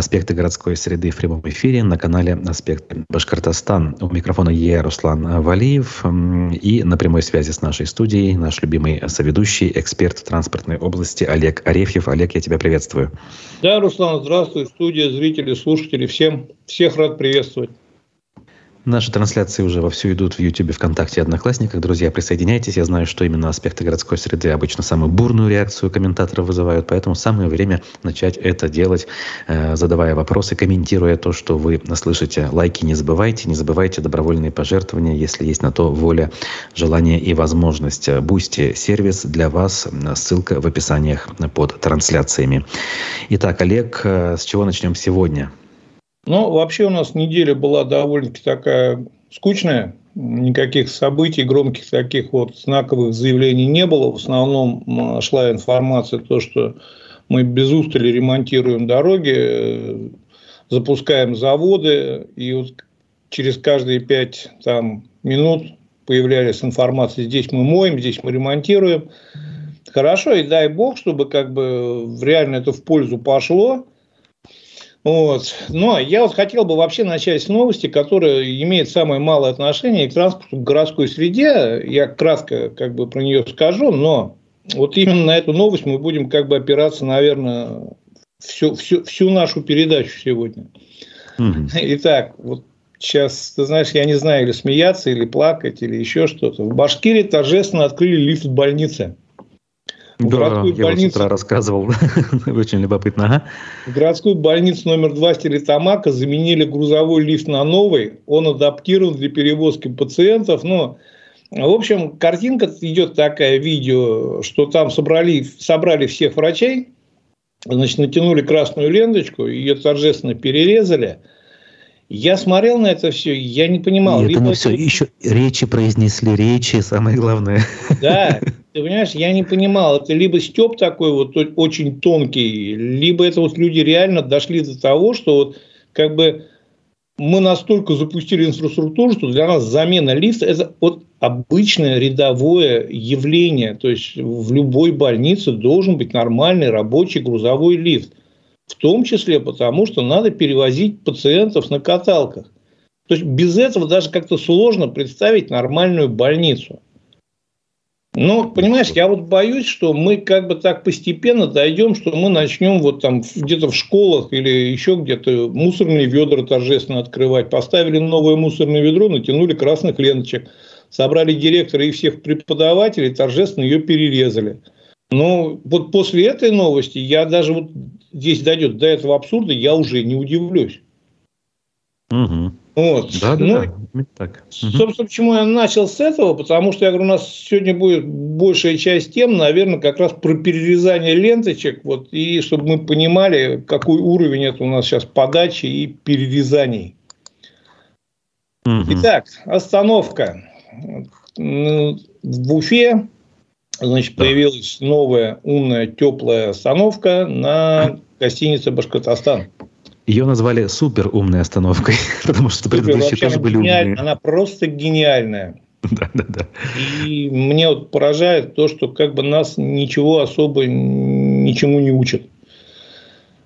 аспекты городской среды в прямом эфире на канале «Аспекты Башкортостан». У микрофона я, Руслан Валиев. И на прямой связи с нашей студией наш любимый соведущий, эксперт транспортной области Олег Арефьев. Олег, я тебя приветствую. Да, Руслан, здравствуй. Студия, зрители, слушатели. Всем, всех рад приветствовать. Наши трансляции уже вовсю идут в YouTube, ВКонтакте и Одноклассниках. Друзья, присоединяйтесь. Я знаю, что именно аспекты городской среды обычно самую бурную реакцию комментаторов вызывают, поэтому самое время начать это делать, э, задавая вопросы, комментируя то, что вы слышите. Лайки не забывайте, не забывайте добровольные пожертвования, если есть на то воля, желание и возможность. Boosty сервис для вас, ссылка в описаниях под трансляциями. Итак, Олег, э, с чего начнем сегодня? Ну, вообще у нас неделя была довольно-таки такая скучная. Никаких событий, громких таких вот знаковых заявлений не было. В основном шла информация, то, что мы без устали ремонтируем дороги, запускаем заводы, и вот через каждые пять там, минут появлялись информации, здесь мы моем, здесь мы ремонтируем. Хорошо, и дай бог, чтобы как бы реально это в пользу пошло – вот. Но я вот хотел бы вообще начать с новости, которая имеет самое малое отношение к транспорту в городской среде. Я кратко как бы про нее скажу, но вот именно на эту новость мы будем как бы опираться, наверное, всю, всю, всю нашу передачу сегодня. Угу. Итак, вот сейчас, ты знаешь, я не знаю, или смеяться, или плакать, или еще что-то. В Башкирии торжественно открыли лифт в больнице. Да, городскую я больницу... с утра рассказывал. Очень любопытно. Ага. В городскую больницу номер 2 Стерлитамака заменили грузовой лифт на новый. Он адаптирован для перевозки пациентов. Но, в общем, картинка идет такая, видео, что там собрали, собрали всех врачей, значит, натянули красную ленточку, ее торжественно перерезали – я смотрел на это все, я не понимал. И это не все, еще речи произнесли, речи, самое главное. Да, ты понимаешь, я не понимал, это либо степ такой вот очень тонкий, либо это вот люди реально дошли до того, что вот как бы мы настолько запустили инфраструктуру, что для нас замена лифта – это вот обычное рядовое явление. То есть в любой больнице должен быть нормальный рабочий грузовой лифт. В том числе потому, что надо перевозить пациентов на каталках. То есть без этого даже как-то сложно представить нормальную больницу. Ну, понимаешь, я вот боюсь, что мы как бы так постепенно дойдем, что мы начнем вот там где-то в школах или еще где-то мусорные ведра торжественно открывать. Поставили новое мусорное ведро, натянули красных ленточек. Собрали директора и всех преподавателей, торжественно ее перерезали. Ну, вот после этой новости я даже вот здесь дойдет до этого абсурда, я уже не удивлюсь. Угу. Вот. Да, да, ну, да. Так. Собственно, почему я начал с этого? Потому что, я говорю, у нас сегодня будет большая часть тем, наверное, как раз про перерезание ленточек, вот, и чтобы мы понимали, какой уровень это у нас сейчас подачи и перерезаний. Угу. Итак, остановка. В Уфе Значит, появилась новая умная теплая остановка на гостинице Башкортостан. Ее назвали супер умной остановкой, потому что Супер, предыдущие тоже были умные. Она просто гениальная. Да, да, да. И мне вот поражает то, что как бы нас ничего особо ничему не учат.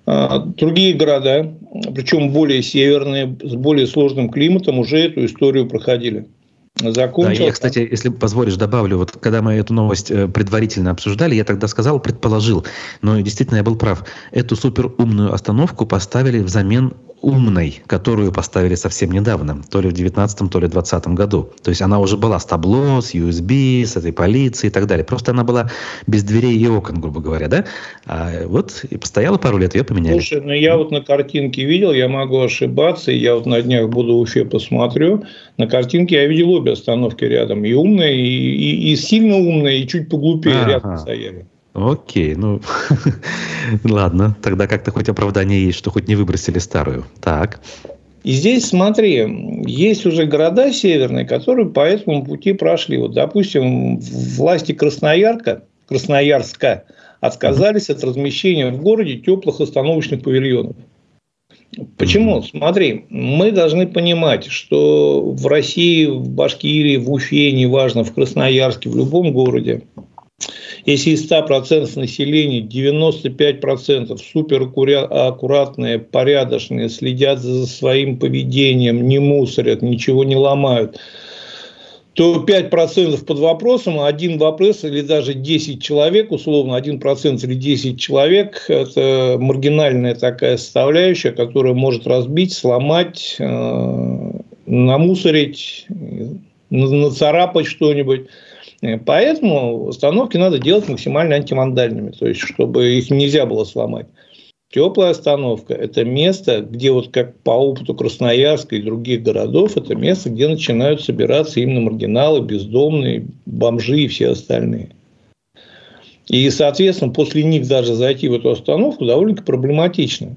А, другие города, причем более северные, с более сложным климатом, уже эту историю проходили закончил. Да, я, кстати, если позволишь, добавлю, вот когда мы эту новость э, предварительно обсуждали, я тогда сказал, предположил, но действительно я был прав. Эту суперумную остановку поставили взамен умной, которую поставили совсем недавно, то ли в 19 то ли в 20 году. То есть она уже была с табло, с USB, с этой полицией и так далее. Просто она была без дверей и окон, грубо говоря, да? А вот и постояла пару лет, ее поменяли. Слушай, ну я вот на картинке видел, я могу ошибаться, я вот на днях буду в Уфе посмотрю. На картинке я видел обе остановки рядом. И умные, и, и, и сильно умные, и чуть поглупее ага. рядом стояли. Окей, ну ладно, тогда как-то хоть оправдание есть, что хоть не выбросили старую. Так. И здесь, смотри, есть уже города северные, которые по этому пути прошли. Вот, допустим, власти Красноярка, Красноярска отказались от размещения в городе теплых остановочных павильонов. Почему? Смотри, мы должны понимать, что в России, в Башкирии, в Уфе, неважно, в Красноярске, в любом городе Если из 100% населения 95% супер аккуратные, порядочные, следят за своим поведением, не мусорят, ничего не ломают, то 5% под вопросом, один вопрос или даже 10 человек, условно, 1% или 10 человек – это маргинальная такая составляющая, которая может разбить, сломать, э, намусорить, нацарапать что-нибудь. Поэтому установки надо делать максимально антивандальными, то есть, чтобы их нельзя было сломать. Теплая остановка – это место, где вот как по опыту Красноярска и других городов, это место, где начинают собираться именно маргиналы, бездомные, бомжи и все остальные. И, соответственно, после них даже зайти в эту остановку довольно проблематично.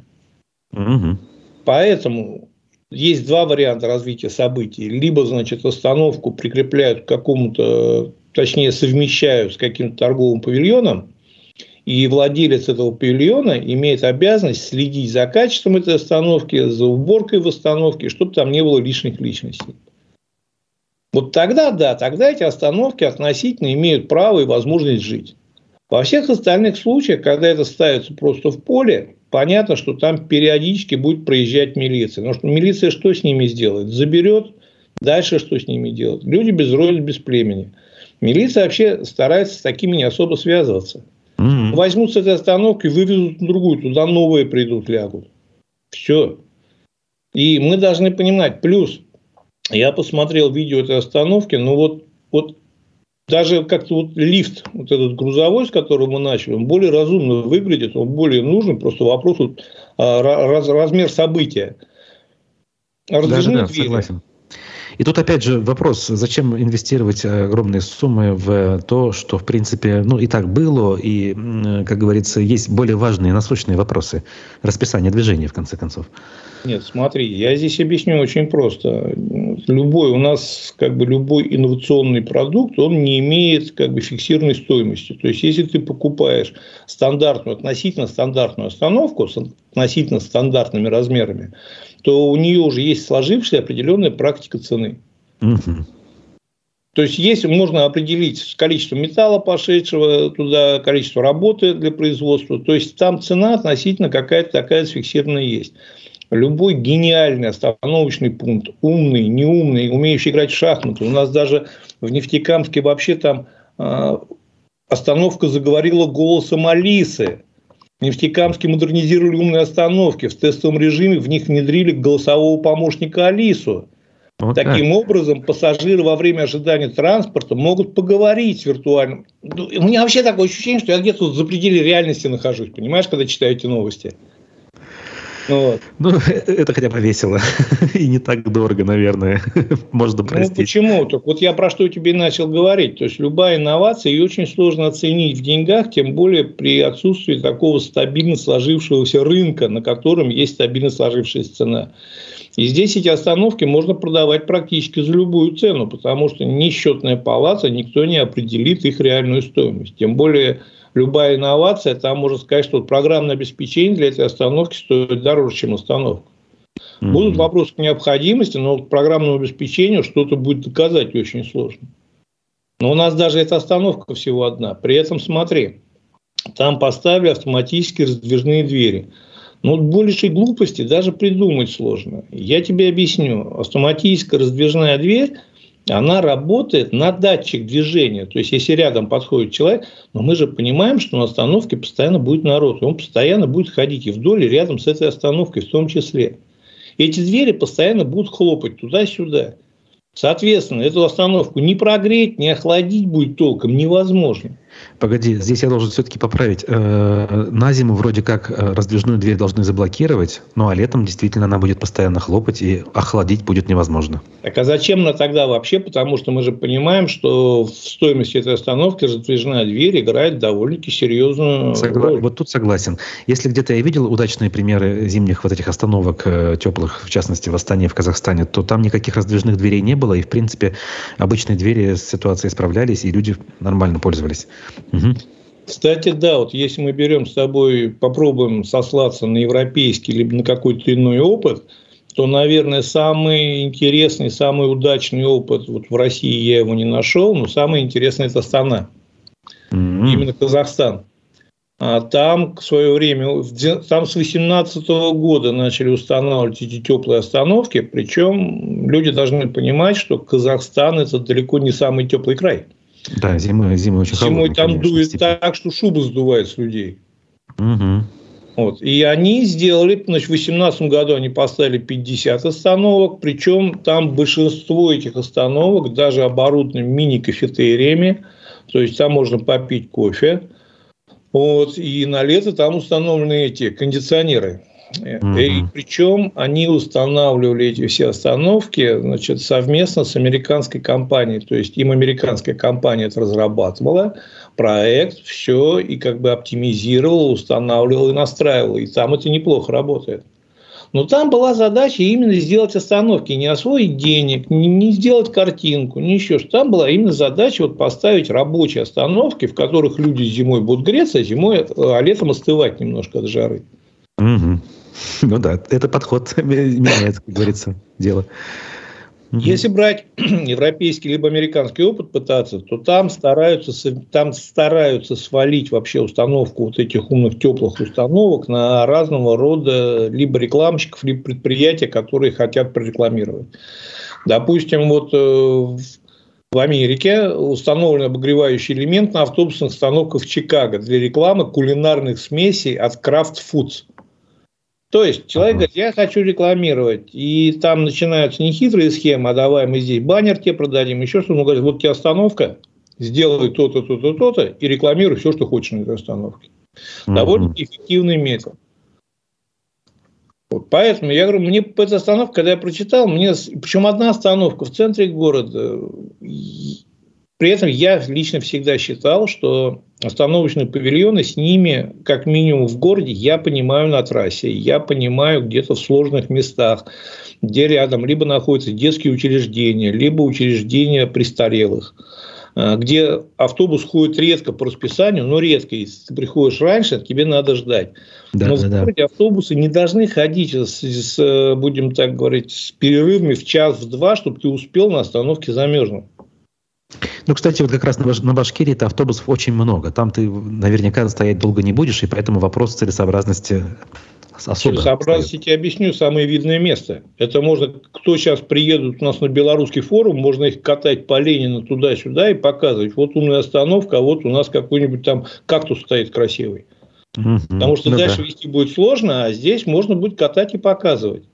Угу. Поэтому есть два варианта развития событий. Либо, значит, остановку прикрепляют к какому-то, точнее, совмещают с каким-то торговым павильоном, и владелец этого павильона имеет обязанность следить за качеством этой остановки, за уборкой в чтобы там не было лишних личностей. Вот тогда, да, тогда эти остановки относительно имеют право и возможность жить. Во всех остальных случаях, когда это ставится просто в поле, понятно, что там периодически будет проезжать милиция. Потому что милиция что с ними сделает? Заберет, дальше что с ними делать? Люди без роли, без племени. Милиция вообще старается с такими не особо связываться. Mm-hmm. Возьмут с этой остановки, вывезут на другую, туда новые придут, лягут. Все. И мы должны понимать, плюс, я посмотрел видео этой остановки, ну вот, вот даже как-то вот лифт, вот этот грузовой, с которого мы начали, он более разумно выглядит, он более нужен, просто вопрос вот, а, раз, размер события. Раздвижные да, да, двери. Согласен. И тут опять же вопрос, зачем инвестировать огромные суммы в то, что в принципе ну, и так было, и, как говорится, есть более важные насущные вопросы расписания движения в конце концов. Нет, смотри, я здесь объясню очень просто. Любой у нас как бы любой инновационный продукт, он не имеет как бы фиксированной стоимости. То есть, если ты покупаешь стандартную, относительно стандартную остановку с относительно стандартными размерами, то у нее уже есть сложившаяся определенная практика цены. Угу. То есть, есть, можно определить количество металла пошедшего туда, количество работы для производства. То есть, там цена относительно какая-то такая сфиксированная есть. Любой гениальный остановочный пункт, умный, неумный, умеющий играть в шахматы. У нас даже в Нефтекамске вообще там э, остановка заговорила голосом Алисы. Нефтекамске модернизировали умные остановки. В тестовом режиме в них внедрили голосового помощника Алису. Вот Таким так. образом, пассажиры во время ожидания транспорта могут поговорить виртуально. Ну, у меня вообще такое ощущение, что я где-то за пределе реальности нахожусь, понимаешь, когда читаю эти новости. Вот. Ну, это хотя бы весело. И не так дорого, наверное. Можно ну, простить. Ну, почему? Так вот я про что тебе начал говорить. То есть, любая инновация, ее очень сложно оценить в деньгах, тем более при отсутствии такого стабильно сложившегося рынка, на котором есть стабильно сложившаяся цена. И здесь эти остановки можно продавать практически за любую цену, потому что ни счетная палата, никто не определит их реальную стоимость. Тем более, любая инновация, там можно сказать, что программное обеспечение для этой остановки стоит дороже, чем остановка. Mm-hmm. Будут вопросы к необходимости, но к программному обеспечению что-то будет доказать очень сложно. Но у нас даже эта остановка всего одна. При этом смотри, там поставили автоматические раздвижные двери. Ну, большей глупости даже придумать сложно. Я тебе объясню. Автоматическая раздвижная дверь она работает на датчик движения. То есть, если рядом подходит человек, но мы же понимаем, что на остановке постоянно будет народ, и он постоянно будет ходить и вдоль, и рядом с этой остановкой в том числе. Эти двери постоянно будут хлопать туда-сюда. Соответственно, эту остановку не прогреть, не охладить будет толком невозможно. Погоди, здесь я должен все-таки поправить. Э, на зиму вроде как э, раздвижную дверь должны заблокировать, ну а летом действительно она будет постоянно хлопать и охладить будет невозможно. Так а зачем она тогда вообще? Потому что мы же понимаем, что в стоимости этой остановки раздвижная дверь играет довольно-таки серьезную Согла... роль. Вот тут согласен. Если где-то я видел удачные примеры зимних вот этих остановок э, теплых, в частности в Астане, в Казахстане, то там никаких раздвижных дверей не было, и в принципе обычные двери с ситуацией справлялись, и люди нормально пользовались. Угу. Кстати, да, вот если мы берем с тобой, попробуем сослаться на европейский либо на какой-то иной опыт, то, наверное, самый интересный, самый удачный опыт, вот в России я его не нашел, но самый интересный – это Астана. mm-hmm. именно Казахстан. А там в свое время, там с 18 года начали устанавливать эти теплые остановки, причем люди должны понимать, что Казахстан это далеко не самый теплый край. Да, зимой, зимой очень Зимой там конечно, дует степень. так, что шубы сдувает с людей. Угу. Вот. И они сделали, значит, в 2018 году они поставили 50 остановок, причем там большинство этих остановок даже оборудованы мини-кафетериями, то есть там можно попить кофе, вот, и на лето там установлены эти кондиционеры. Mm-hmm. И причем они устанавливали эти все остановки значит, совместно с американской компанией. То есть им американская компания это разрабатывала, проект, все, и как бы оптимизировала, устанавливала и настраивала. И там это неплохо работает. Но там была задача именно сделать остановки, не освоить денег, не, не сделать картинку, не еще что. Там была именно задача вот поставить рабочие остановки, в которых люди зимой будут греться, а зимой, а летом остывать немножко от жары. Угу. Ну да, это подход меняет, как говорится, дело. Если брать европейский либо американский опыт пытаться, то там стараются, там стараются свалить вообще установку вот этих умных теплых установок на разного рода либо рекламщиков, либо предприятия, которые хотят прорекламировать. Допустим, вот э, в Америке установлен обогревающий элемент на автобусных остановках в Чикаго для рекламы кулинарных смесей от Kraft Foods – то есть человек говорит, я хочу рекламировать, и там начинаются нехитрые схемы, а давай мы здесь баннер тебе продадим, еще что-то. Он говорит, вот тебе остановка, сделай то-то, то-то, то-то, и рекламируй все, что хочешь на этой остановке. Mm-hmm. Довольно эффективный метод. Вот, поэтому я говорю, мне эта остановка, когда я прочитал, мне, причем одна остановка в центре города, при этом я лично всегда считал, что остановочные павильоны с ними, как минимум в городе, я понимаю на трассе, я понимаю где-то в сложных местах, где рядом либо находятся детские учреждения, либо учреждения престарелых а, где автобус ходит редко по расписанию, но редко. Если ты приходишь раньше, тебе надо ждать. Да, но да, в городе да. автобусы не должны ходить, с, с, будем так говорить, с перерывами в час, в два, чтобы ты успел на остановке замерзнуть. Ну, кстати, вот как раз на, на Башкирии это автобусов очень много. Там ты наверняка стоять долго не будешь, и поэтому вопрос целесообразности особо Целесообразности тебе объясню самое видное место. Это можно, кто сейчас приедут у нас на белорусский форум, можно их катать по Ленину туда-сюда и показывать. Вот умная остановка, а вот у нас какой-нибудь там кактус стоит красивый. Угу. Потому что ну, дальше да. вести будет сложно, а здесь можно будет катать и показывать.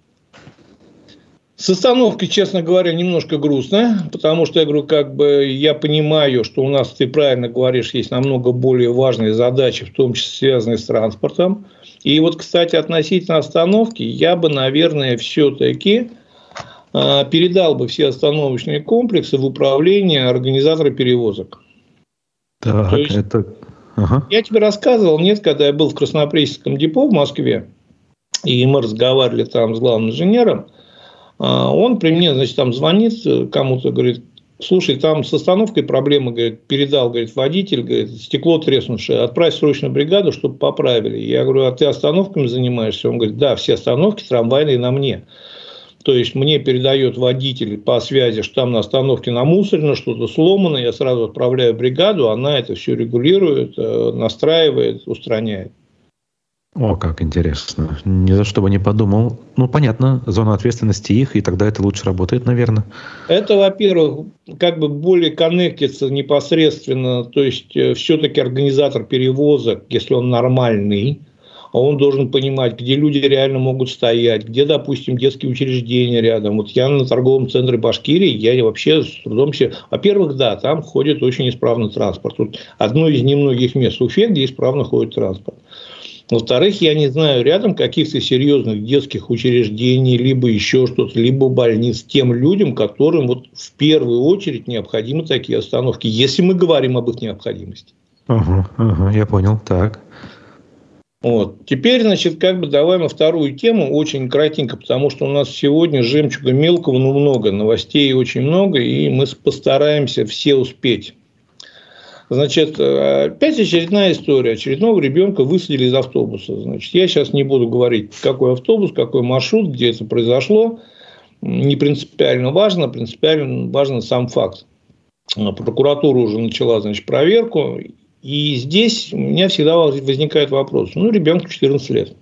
С остановкой, честно говоря, немножко грустно, потому что я говорю, как бы я понимаю, что у нас, ты правильно говоришь, есть намного более важные задачи, в том числе связанные с транспортом. И вот, кстати, относительно остановки, я бы, наверное, все-таки а, передал бы все остановочные комплексы в управление организатора перевозок. Так, То есть, это... Ага. Я тебе рассказывал, нет, когда я был в Краснопресненском депо в Москве, и мы разговаривали там с главным инженером, он при мне, значит, там звонит кому-то, говорит, слушай, там с остановкой проблемы, говорит, передал, говорит, водитель, говорит, стекло треснувшее, отправь срочно бригаду, чтобы поправили. Я говорю, а ты остановками занимаешься? Он говорит, да, все остановки трамвайные на мне. То есть мне передает водитель по связи, что там на остановке намусорено, что-то сломано, я сразу отправляю бригаду, она это все регулирует, э, настраивает, устраняет. О, как интересно. Ни за что бы не подумал. Ну, понятно, зона ответственности их, и тогда это лучше работает, наверное. Это, во-первых, как бы более коннектится непосредственно, то есть, э, все-таки организатор перевозок, если он нормальный, он должен понимать, где люди реально могут стоять, где, допустим, детские учреждения рядом. Вот я на торговом центре Башкирии, я вообще с трудом себе... Во-первых, да, там ходит очень исправно транспорт. Вот одно из немногих мест в Уфе, где исправно ходит транспорт. Во-вторых, я не знаю рядом каких-то серьезных детских учреждений, либо еще что-то, либо больниц тем людям, которым вот в первую очередь необходимы такие остановки, если мы говорим об их необходимости. Ага, ага, я понял. Так. Вот. Теперь, значит, как бы давай мы вторую тему, очень кратенько, потому что у нас сегодня жемчуга мелкого, ну, много, новостей очень много, и мы постараемся все успеть. Значит, опять очередная история. Очередного ребенка высадили из автобуса. Значит, я сейчас не буду говорить, какой автобус, какой маршрут, где это произошло. Не принципиально важно, принципиально важен сам факт. Прокуратура уже начала значит, проверку. И здесь у меня всегда возникает вопрос. Ну, ребенку 14 лет.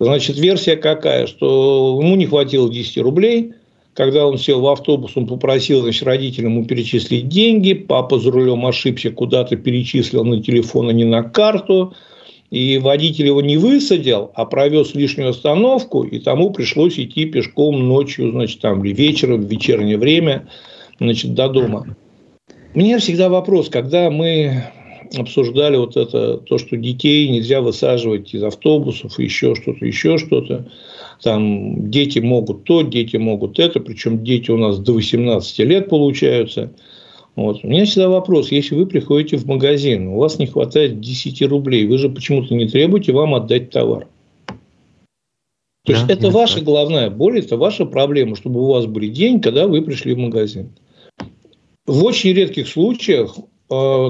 Значит, версия какая? Что ему не хватило 10 рублей. Когда он сел в автобус, он попросил значит, родителям ему перечислить деньги. Папа за рулем ошибся, куда-то перечислил на телефон, а не на карту. И водитель его не высадил, а провез лишнюю остановку, и тому пришлось идти пешком ночью, значит, там, или вечером, в вечернее время, значит, до дома. Меня всегда вопрос, когда мы обсуждали вот это, то, что детей нельзя высаживать из автобусов, еще что-то, еще что-то. Там дети могут то, дети могут это, причем дети у нас до 18 лет получаются. Вот. У меня всегда вопрос, если вы приходите в магазин, у вас не хватает 10 рублей, вы же почему-то не требуете вам отдать товар. То да, есть, это ваша так. головная боль, это ваша проблема, чтобы у вас были деньги, когда вы пришли в магазин. В очень редких случаях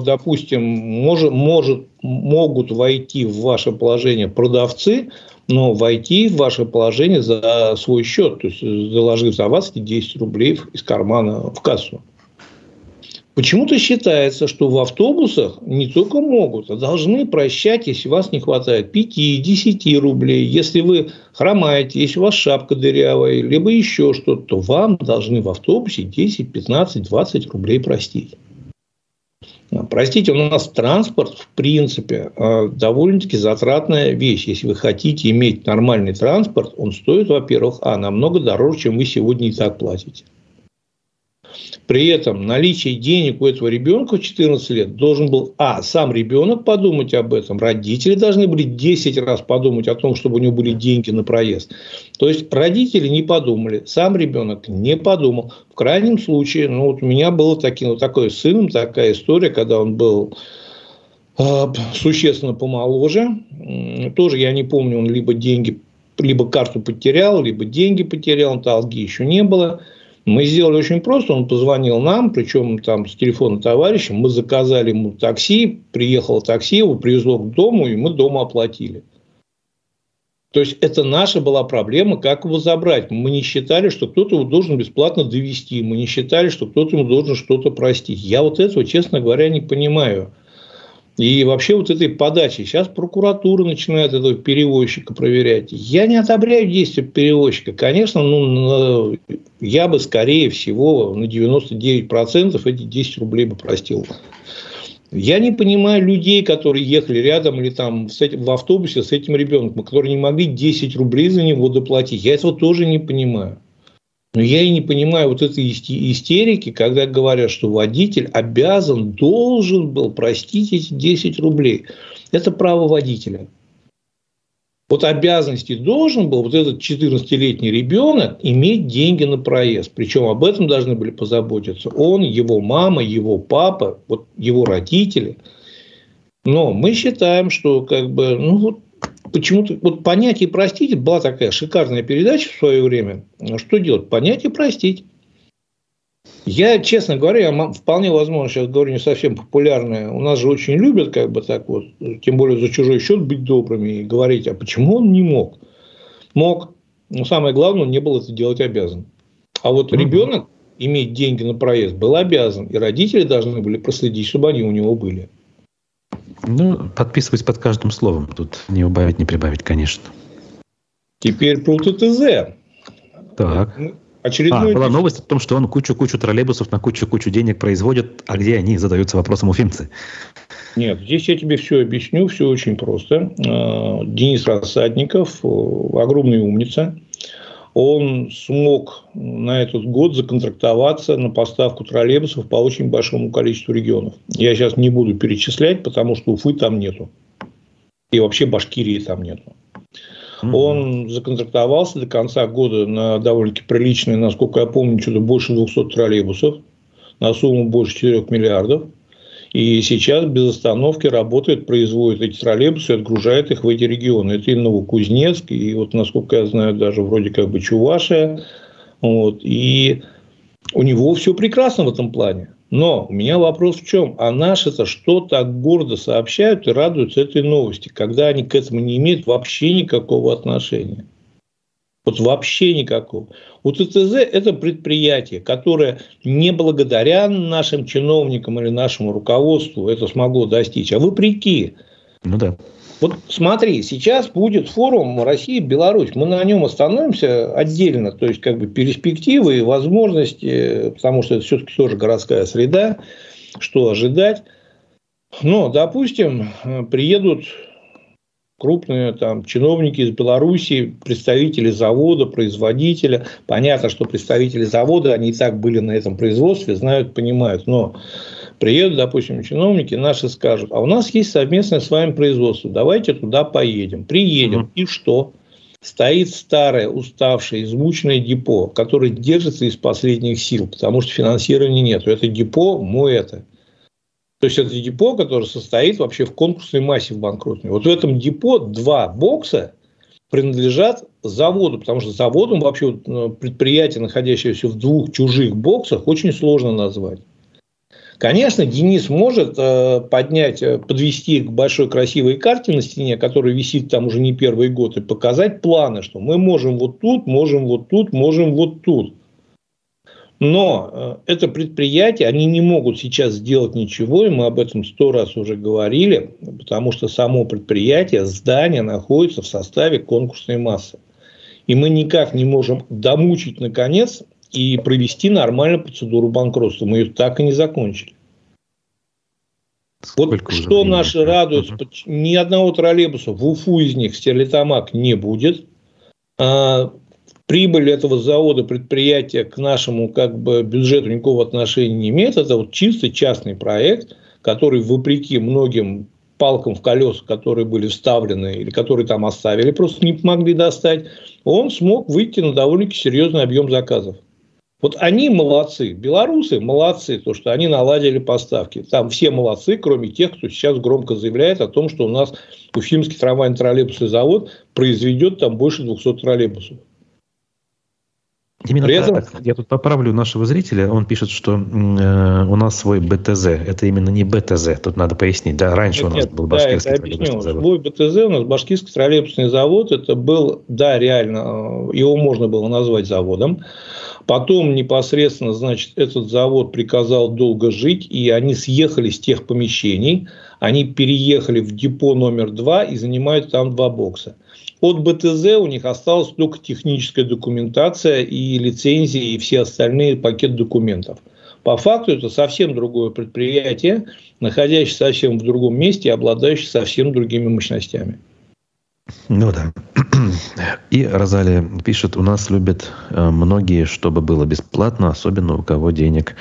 допустим, может, может, могут войти в ваше положение продавцы, но войти в ваше положение за свой счет, то есть заложив за вас эти 10 рублей из кармана в кассу. Почему-то считается, что в автобусах не только могут, а должны прощать, если у вас не хватает 5-10 рублей. Если вы хромаете, если у вас шапка дырявая, либо еще что-то, то вам должны в автобусе 10, 15, 20 рублей простить. Простите, у нас транспорт, в принципе, э, довольно-таки затратная вещь. Если вы хотите иметь нормальный транспорт, он стоит, во-первых, а, намного дороже, чем вы сегодня и так платите. При этом наличие денег у этого ребенка в 14 лет должен был, а, сам ребенок подумать об этом, родители должны были 10 раз подумать о том, чтобы у него были деньги на проезд. То есть, родители не подумали, сам ребенок не подумал. В крайнем случае, ну, вот у меня был таким, вот такой сыном такая история, когда он был э, существенно помоложе. Тоже я не помню, он либо деньги, либо карту потерял, либо деньги потерял, долги еще не было – мы сделали очень просто. Он позвонил нам, причем там с телефона товарища. Мы заказали ему такси, приехало такси, его привезло к дому, и мы дома оплатили. То есть, это наша была проблема, как его забрать. Мы не считали, что кто-то его должен бесплатно довести. Мы не считали, что кто-то ему должен что-то простить. Я вот этого, честно говоря, не понимаю. И вообще вот этой подачи. Сейчас прокуратура начинает этого перевозчика проверять. Я не одобряю действия перевозчика. Конечно, ну, я бы, скорее всего, на 99% эти 10 рублей бы простил. Я не понимаю людей, которые ехали рядом или там в автобусе с этим ребенком, которые не могли 10 рублей за него доплатить. Я этого тоже не понимаю. Но я и не понимаю вот этой истерики, когда говорят, что водитель обязан, должен был простить эти 10 рублей. Это право водителя. Вот обязанности должен был вот этот 14-летний ребенок иметь деньги на проезд. Причем об этом должны были позаботиться он, его мама, его папа, вот его родители. Но мы считаем, что как бы, ну вот почему-то вот понять и простить была такая шикарная передача в свое время. Что делать? Понять и простить. Я, честно говоря, я вполне возможно сейчас говорю не совсем популярное. У нас же очень любят, как бы так вот, тем более за чужой счет быть добрыми и говорить, а почему он не мог? Мог. Но самое главное, он не был это делать обязан. А вот mm-hmm. ребенок иметь деньги на проезд был обязан, и родители должны были проследить, чтобы они у него были. Ну, подписываюсь под каждым словом. Тут не убавить, не прибавить, конечно. Теперь про ТТЗ. Так. Ну, очередной... А, была новость о том, что он кучу-кучу троллейбусов на кучу-кучу денег производит, а где они, задаются вопросом уфимцы. Нет, здесь я тебе все объясню, все очень просто. А, Денис Рассадников, огромный умница, он смог на этот год законтрактоваться на поставку троллейбусов по очень большому количеству регионов. Я сейчас не буду перечислять, потому что Уфы там нету. И вообще Башкирии там нету. Он законтрактовался до конца года на довольно-таки приличные, насколько я помню, что-то больше 200 троллейбусов на сумму больше 4 миллиардов. И сейчас без остановки работает, производит эти троллейбусы и отгружает их в эти регионы. Это и Новокузнецк, и вот, насколько я знаю, даже вроде как бы Чувашия. Вот. И у него все прекрасно в этом плане. Но у меня вопрос в чем? А наши-то что так гордо сообщают и радуются этой новости, когда они к этому не имеют вообще никакого отношения? Вот вообще никакого. У ТТЗ это предприятие, которое не благодаря нашим чиновникам или нашему руководству это смогло достичь, а вопреки. Ну да. Вот смотри, сейчас будет форум Россия-Беларусь. Мы на нем остановимся отдельно, то есть как бы перспективы и возможности, потому что это все-таки тоже городская среда, что ожидать. Но, допустим, приедут крупные там чиновники из Беларуси, представители завода, производителя. Понятно, что представители завода, они и так были на этом производстве, знают, понимают. Но приедут, допустим, чиновники наши скажут, а у нас есть совместное с вами производство, давайте туда поедем. Приедем, mm и что? Стоит старое, уставшее, измученное депо, которое держится из последних сил, потому что финансирования нет. Это депо, мой это. То есть, это депо, которое состоит вообще в конкурсной массе в банкротной. Вот в этом депо два бокса принадлежат заводу, потому что заводом вообще э, предприятие, находящееся в двух чужих боксах, очень сложно назвать. Конечно, Денис может э, поднять, э, подвести к большой красивой карте на стене, которая висит там уже не первый год, и показать планы, что мы можем вот тут, можем вот тут, можем вот тут. Но э, это предприятие, они не могут сейчас сделать ничего, и мы об этом сто раз уже говорили, потому что само предприятие, здание находится в составе конкурсной массы. И мы никак не можем домучить, наконец, и провести нормальную процедуру банкротства. Мы ее так и не закончили. Сколько вот что наши радуются, ни одного троллейбуса в Уфу из них стерлитамак не будет. Прибыль этого завода, предприятия к нашему как бы, бюджету никакого отношения не имеет. Это вот чисто частный проект, который вопреки многим палкам в колеса, которые были вставлены или которые там оставили, просто не могли достать, он смог выйти на довольно-таки серьезный объем заказов. Вот они молодцы, белорусы молодцы, то, что они наладили поставки. Там все молодцы, кроме тех, кто сейчас громко заявляет о том, что у нас Уфимский трамвайный троллейбусный завод произведет там больше 200 троллейбусов. Именно При этом... так. Я тут поправлю нашего зрителя. Он пишет, что э, у нас свой БТЗ. Это именно не БТЗ. Тут надо пояснить. Да, раньше нет, у нас нет, был башкирский да, троллейбусный завод. Свой БТЗ у нас башкирский троллейбусный завод. Это был, да, реально, э, его можно было назвать заводом. Потом непосредственно, значит, этот завод приказал долго жить, и они съехали с тех помещений, они переехали в депо номер два и занимают там два бокса. От БТЗ у них осталась только техническая документация и лицензии, и все остальные пакет документов. По факту это совсем другое предприятие, находящееся совсем в другом месте и обладающее совсем другими мощностями. Ну да. И Розалия пишет, у нас любят э, многие, чтобы было бесплатно, особенно у кого денег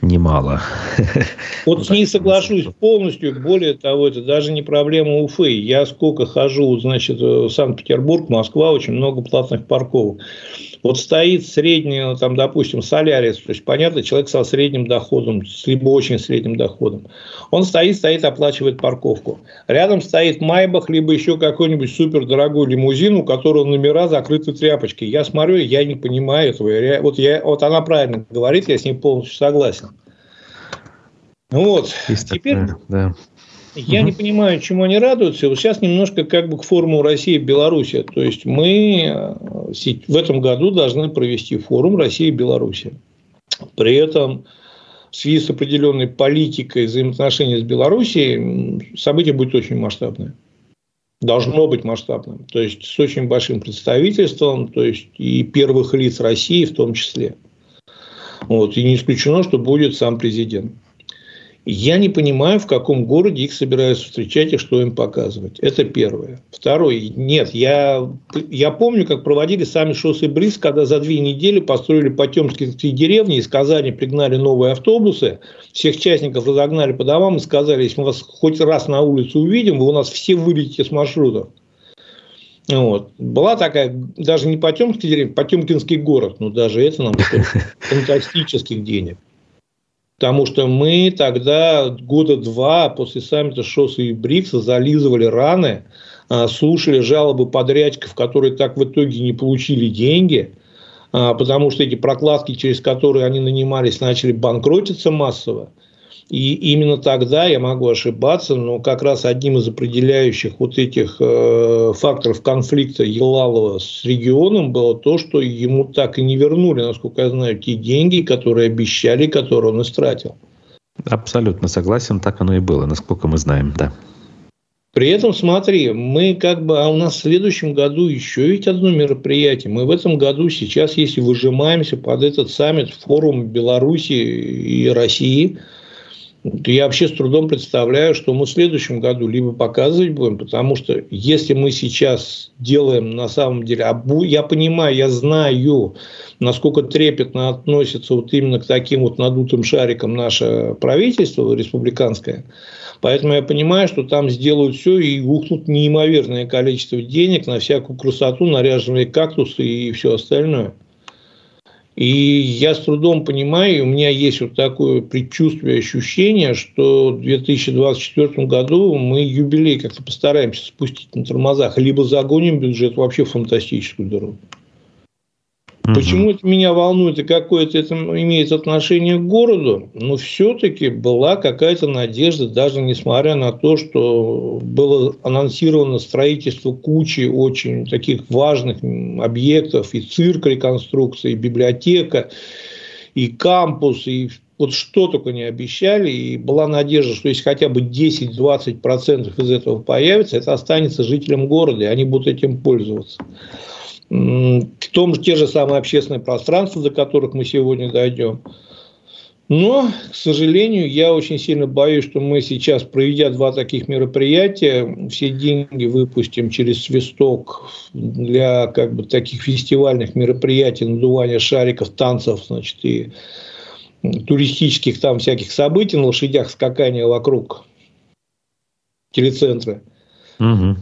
немало. Вот с ней соглашусь полностью. Более того, это даже не проблема Уфы. Я сколько хожу, значит, в Санкт-Петербург, Москва, очень много платных парковок. Вот стоит средний, там, допустим, солярис, то есть, понятно, человек со средним доходом, либо очень средним доходом. Он стоит, стоит, оплачивает парковку. Рядом стоит Майбах, либо еще какой-нибудь супер дорогой лимузин, у которого номера закрыты тряпочкой. Я смотрю, я не понимаю этого. Я, вот, я, вот она правильно говорит, я с ней полностью согласен. Вот. Есть Теперь такое, да. Я угу. не понимаю, чему они радуются. Вот сейчас немножко как бы к форуму России и Беларуси. То есть мы э, в этом году должны провести форум России и Беларуси. При этом в связи с определенной политикой взаимоотношений с Белоруссией событие будет очень масштабное. Должно быть масштабным. То есть с очень большим представительством, то есть и первых лиц России в том числе. Вот. И не исключено, что будет сам президент. Я не понимаю, в каком городе их собираются встречать и что им показывать. Это первое. Второе. Нет, я, я помню, как проводили сами шоссе Бриз, когда за две недели построили Потемкинские деревни, из Казани пригнали новые автобусы, всех частников разогнали по домам и сказали, если мы вас хоть раз на улице увидим, вы у нас все вылетите с маршрутов. Вот. Была такая, даже не Потемкинский деревня, Потемкинский город, но даже это нам фантастических денег. Потому что мы тогда года два после саммита ШОС и БРИКСа зализывали раны, а, слушали жалобы подрядчиков, которые так в итоге не получили деньги, а, потому что эти прокладки, через которые они нанимались, начали банкротиться массово. И именно тогда, я могу ошибаться, но как раз одним из определяющих вот этих э, факторов конфликта Елалова с регионом было то, что ему так и не вернули, насколько я знаю, те деньги, которые обещали, которые он истратил. Абсолютно согласен, так оно и было, насколько мы знаем, да. При этом, смотри, мы как бы, а у нас в следующем году еще ведь одно мероприятие. Мы в этом году сейчас, если выжимаемся под этот саммит, форум Беларуси и России – я вообще с трудом представляю, что мы в следующем году либо показывать будем, потому что если мы сейчас делаем на самом деле, а я понимаю, я знаю, насколько трепетно относится вот именно к таким вот надутым шарикам наше правительство республиканское, поэтому я понимаю, что там сделают все и ухнут неимоверное количество денег на всякую красоту, наряженные кактусы и все остальное – и я с трудом понимаю, у меня есть вот такое предчувствие, ощущение, что в 2024 году мы юбилей как-то постараемся спустить на тормозах, либо загоним бюджет вообще в фантастическую дорогу. Угу. Почему это меня волнует и какое это имеет отношение к городу? Но все-таки была какая-то надежда, даже несмотря на то, что было анонсировано строительство кучи очень таких важных объектов, и цирк реконструкции, и библиотека, и кампус, и вот что только не обещали, и была надежда, что если хотя бы 10-20% из этого появится, это останется жителям города, и они будут этим пользоваться в том же те же самые общественные пространства, до которых мы сегодня дойдем. Но, к сожалению, я очень сильно боюсь, что мы сейчас, проведя два таких мероприятия, все деньги выпустим через свисток для как бы, таких фестивальных мероприятий, надувания шариков, танцев, значит, и туристических там всяких событий на лошадях, скакания вокруг телецентра. Угу.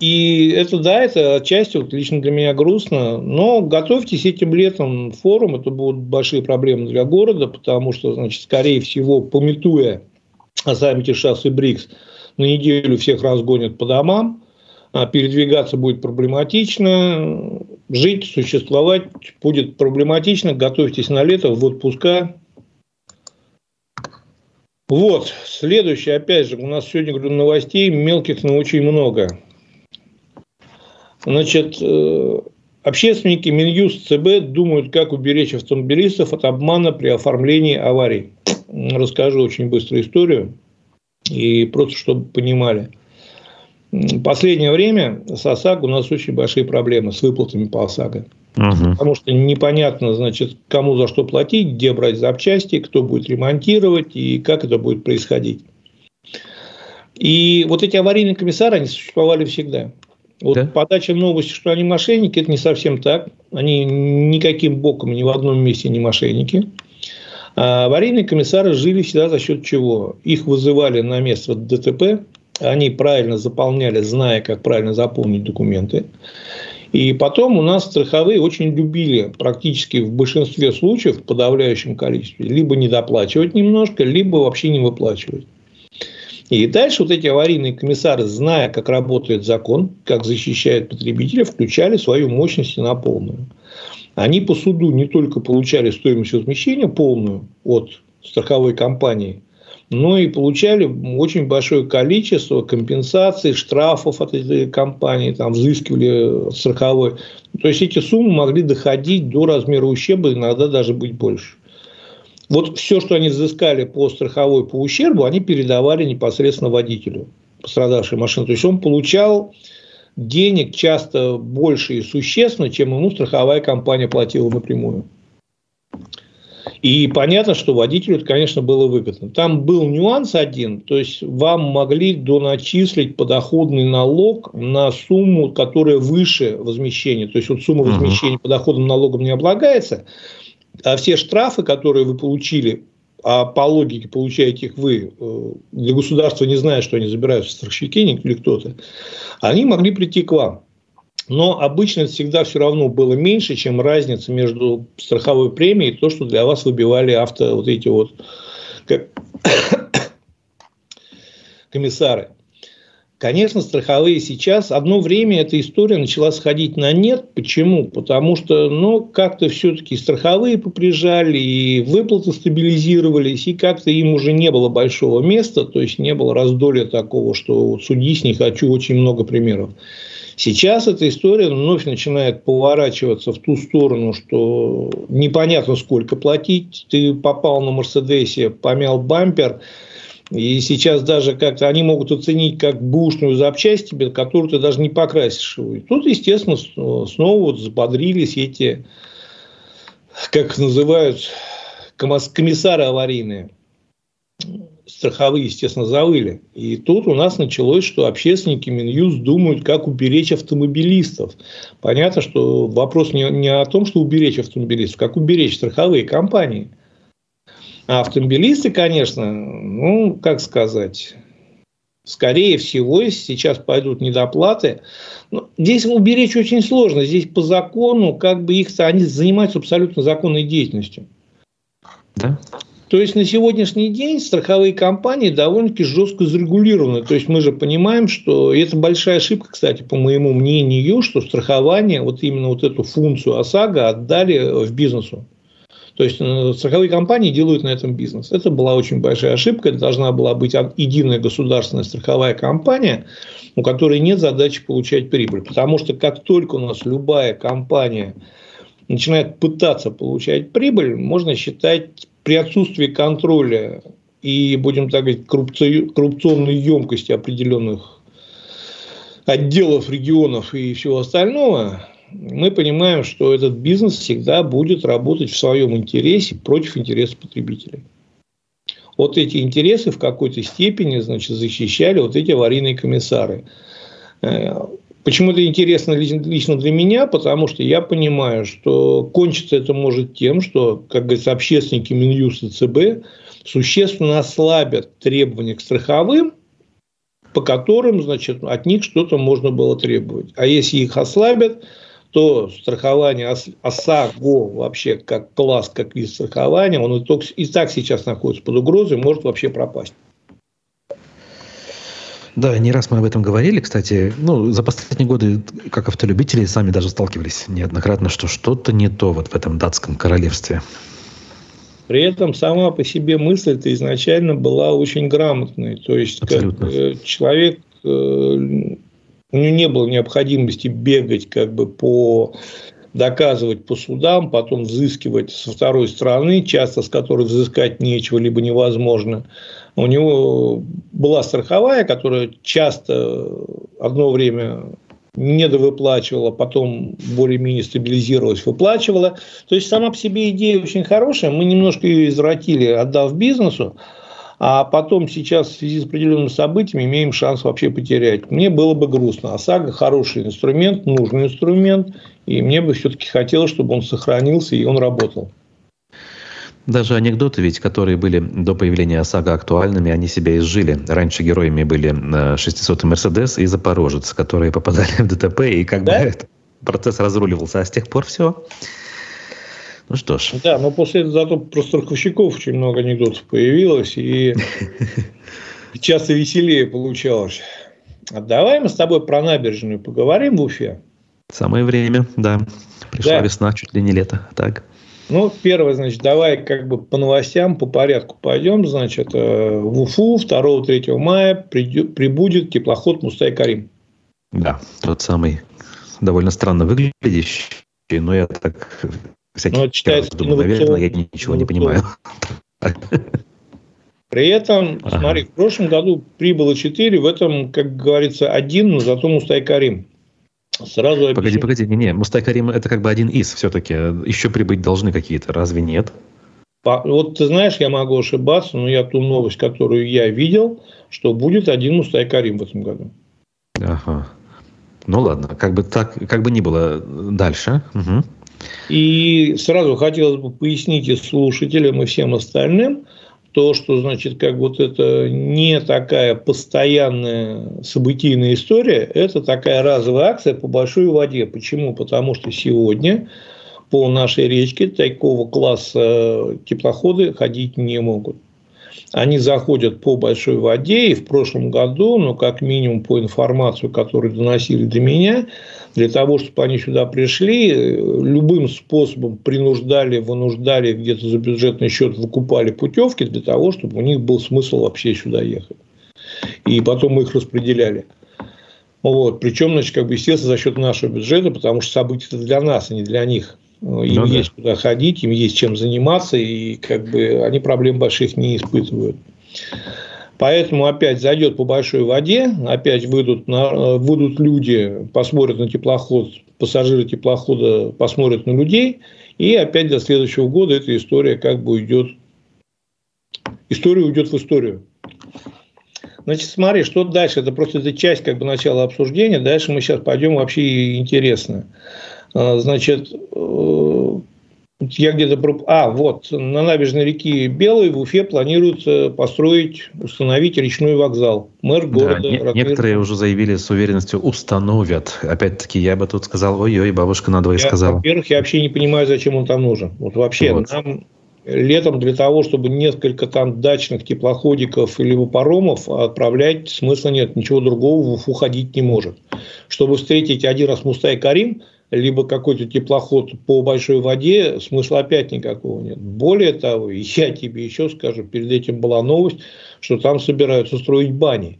И это, да, это отчасти вот лично для меня грустно, но готовьтесь этим летом форум, это будут большие проблемы для города, потому что, значит, скорее всего, пометуя о саммите ШАС и БРИКС, на неделю всех разгонят по домам, а передвигаться будет проблематично, жить, существовать будет проблематично, готовьтесь на лето, в отпуска. Вот, следующее, опять же, у нас сегодня, говорю, новостей мелких, но очень много. Значит, э, общественники Минюст ЦБ думают, как уберечь автомобилистов от обмана при оформлении аварий. Расскажу очень быстро историю, и просто чтобы понимали. В последнее время с ОСАГО у нас очень большие проблемы с выплатами по ОСАГО. Угу. Потому что непонятно, значит, кому за что платить, где брать запчасти, кто будет ремонтировать и как это будет происходить. И вот эти аварийные комиссары, они существовали всегда. Вот да? подача новости, что они мошенники, это не совсем так. Они никаким боком ни в одном месте не мошенники. А аварийные комиссары жили всегда за счет чего? Их вызывали на место ДТП, они правильно заполняли, зная, как правильно заполнить документы. И потом у нас страховые очень любили практически в большинстве случаев, в подавляющем количестве, либо недоплачивать немножко, либо вообще не выплачивать. И дальше вот эти аварийные комиссары, зная, как работает закон, как защищает потребителя, включали свою мощность на полную. Они по суду не только получали стоимость возмещения полную от страховой компании, но и получали очень большое количество компенсаций, штрафов от этой компании, там взыскивали страховой. То есть эти суммы могли доходить до размера ущерба, иногда даже быть больше. Вот все, что они взыскали по страховой по ущербу, они передавали непосредственно водителю пострадавшей машины. То есть он получал денег часто больше и существенно, чем ему страховая компания платила напрямую. И понятно, что водителю это, конечно, было выгодно. Там был нюанс один, то есть вам могли доначислить подоходный налог на сумму, которая выше возмещения. То есть вот сумма возмещения подоходным налогом не облагается, а все штрафы, которые вы получили, а по логике получаете их вы, э, для государства не зная, что они забирают в страховщики или кто-то, они могли прийти к вам. Но обычно всегда все равно было меньше, чем разница между страховой премией и то, что для вас выбивали авто вот эти вот комиссары. Конечно, страховые сейчас, одно время эта история начала сходить на нет. Почему? Потому что, ну, как-то все-таки страховые поприжали, и выплаты стабилизировались, и как-то им уже не было большого места, то есть не было раздолья такого, что вот судись не хочу, очень много примеров. Сейчас эта история вновь начинает поворачиваться в ту сторону, что непонятно сколько платить. Ты попал на Мерседесе, помял бампер – и сейчас даже как-то они могут оценить как бушную запчасть тебе, которую ты даже не покрасишь. И тут, естественно, снова вот заподрились эти, как называют, комиссары аварийные. Страховые, естественно, завыли. И тут у нас началось, что общественники Минюст думают, как уберечь автомобилистов. Понятно, что вопрос не, не о том, что уберечь автомобилистов, как уберечь страховые компании – а автомобилисты, конечно, ну, как сказать, скорее всего, сейчас пойдут недоплаты. Но здесь уберечь очень сложно. Здесь по закону, как бы их они занимаются абсолютно законной деятельностью. Да. То есть на сегодняшний день страховые компании довольно-таки жестко зарегулированы. То есть мы же понимаем, что и это большая ошибка, кстати, по моему мнению, что страхование, вот именно вот эту функцию ОСАГО отдали в бизнесу. То есть э, страховые компании делают на этом бизнес. Это была очень большая ошибка. Это должна была быть единая государственная страховая компания, у которой нет задачи получать прибыль. Потому что как только у нас любая компания начинает пытаться получать прибыль, можно считать при отсутствии контроля и, будем так говорить, коррупционной емкости определенных отделов, регионов и всего остального, мы понимаем, что этот бизнес всегда будет работать в своем интересе против интересов потребителей. Вот эти интересы в какой-то степени значит, защищали вот эти аварийные комиссары. Э, почему это интересно лично для меня? Потому что я понимаю, что кончиться это может тем, что, как говорится, общественники Минюст и ЦБ существенно ослабят требования к страховым, по которым, значит, от них что-то можно было требовать. А если их ослабят, то страхование ОСАГО вообще как класс, как вид страхования, он и так сейчас находится под угрозой, может вообще пропасть. Да, не раз мы об этом говорили, кстати. Ну, за последние годы, как автолюбители, сами даже сталкивались неоднократно, что что-то не то вот в этом датском королевстве. При этом сама по себе мысль-то изначально была очень грамотной. То есть, как э, человек э, у него не было необходимости бегать как бы по доказывать по судам, потом взыскивать со второй стороны, часто с которой взыскать нечего, либо невозможно. У него была страховая, которая часто одно время недовыплачивала, потом более-менее стабилизировалась, выплачивала. То есть, сама по себе идея очень хорошая. Мы немножко ее извратили, отдав бизнесу а потом сейчас в связи с определенными событиями имеем шанс вообще потерять. Мне было бы грустно. ОСАГО хороший инструмент, нужный инструмент, и мне бы все-таки хотелось, чтобы он сохранился и он работал. Даже анекдоты ведь, которые были до появления ОСАГО актуальными, они себя изжили. Раньше героями были 600-й Мерседес и Запорожец, которые попадали в ДТП, и как да? бы этот процесс разруливался. А с тех пор все. Ну что ж. Да, но после этого зато про страховщиков очень много анекдотов появилось, и часто веселее получалось. А давай мы с тобой про набережную поговорим в Уфе. Самое время, да. Пришла да. весна, чуть ли не лето. Так. Ну, первое, значит, давай как бы по новостям, по порядку пойдем. Значит, э, в Уфу 2-3 мая прибудет теплоход Мустай Карим. Да, тот самый довольно странно выглядящий, но я так Всякий Но читается думаю, наверное, я ничего не понимаю. При этом, ага. смотри, в прошлом году прибыло 4, в этом, как говорится, один, но зато Мустай Карим. Сразу объясню. Погоди, погоди, не, не, Мустай Карим это как бы один из все-таки. Еще прибыть должны какие-то, разве нет? Вот ты знаешь, я могу ошибаться, но я ту новость, которую я видел, что будет один Мустай Карим в этом году. Ага. Ну ладно, как бы так, как бы ни было дальше. Угу. И сразу хотелось бы пояснить и слушателям, и всем остальным, то, что, значит, как вот это не такая постоянная событийная история, это такая разовая акция по большой воде. Почему? Потому что сегодня по нашей речке такого класса теплоходы ходить не могут. Они заходят по большой воде, и в прошлом году, ну, как минимум по информации, которую доносили до меня, для того, чтобы они сюда пришли, любым способом принуждали, вынуждали, где-то за бюджетный счет выкупали путевки для того, чтобы у них был смысл вообще сюда ехать. И потом мы их распределяли. Вот. Причем, значит, как бы, естественно, за счет нашего бюджета, потому что события это для нас, а не для них. Им ну, есть да. куда ходить, им есть чем заниматься, и как бы они проблем больших не испытывают. Поэтому опять зайдет по большой воде, опять выйдут, на, выйдут люди, посмотрят на теплоход, пассажиры теплохода посмотрят на людей, и опять до следующего года эта история как бы уйдет, история уйдет в историю. Значит, смотри, что дальше? Это просто эта часть как бы начала обсуждения. Дальше мы сейчас пойдем вообще интересно. А, значит, э, я где-то... А, вот, на набережной реки Белой в Уфе планируется построить, установить речной вокзал. Мэр города... Да, некоторые уже заявили с уверенностью, установят. Опять-таки, я бы тут сказал, ой-ой, бабушка надвое сказала. Во-первых, я вообще не понимаю, зачем он там нужен. Вот вообще, вот. нам летом для того, чтобы несколько там дачных теплоходиков или паромов отправлять, смысла нет. Ничего другого в Уфу ходить не может. Чтобы встретить один раз Мустай Карим – либо какой-то теплоход по большой воде, смысла опять никакого нет. Более того, я тебе еще скажу, перед этим была новость, что там собираются строить бани.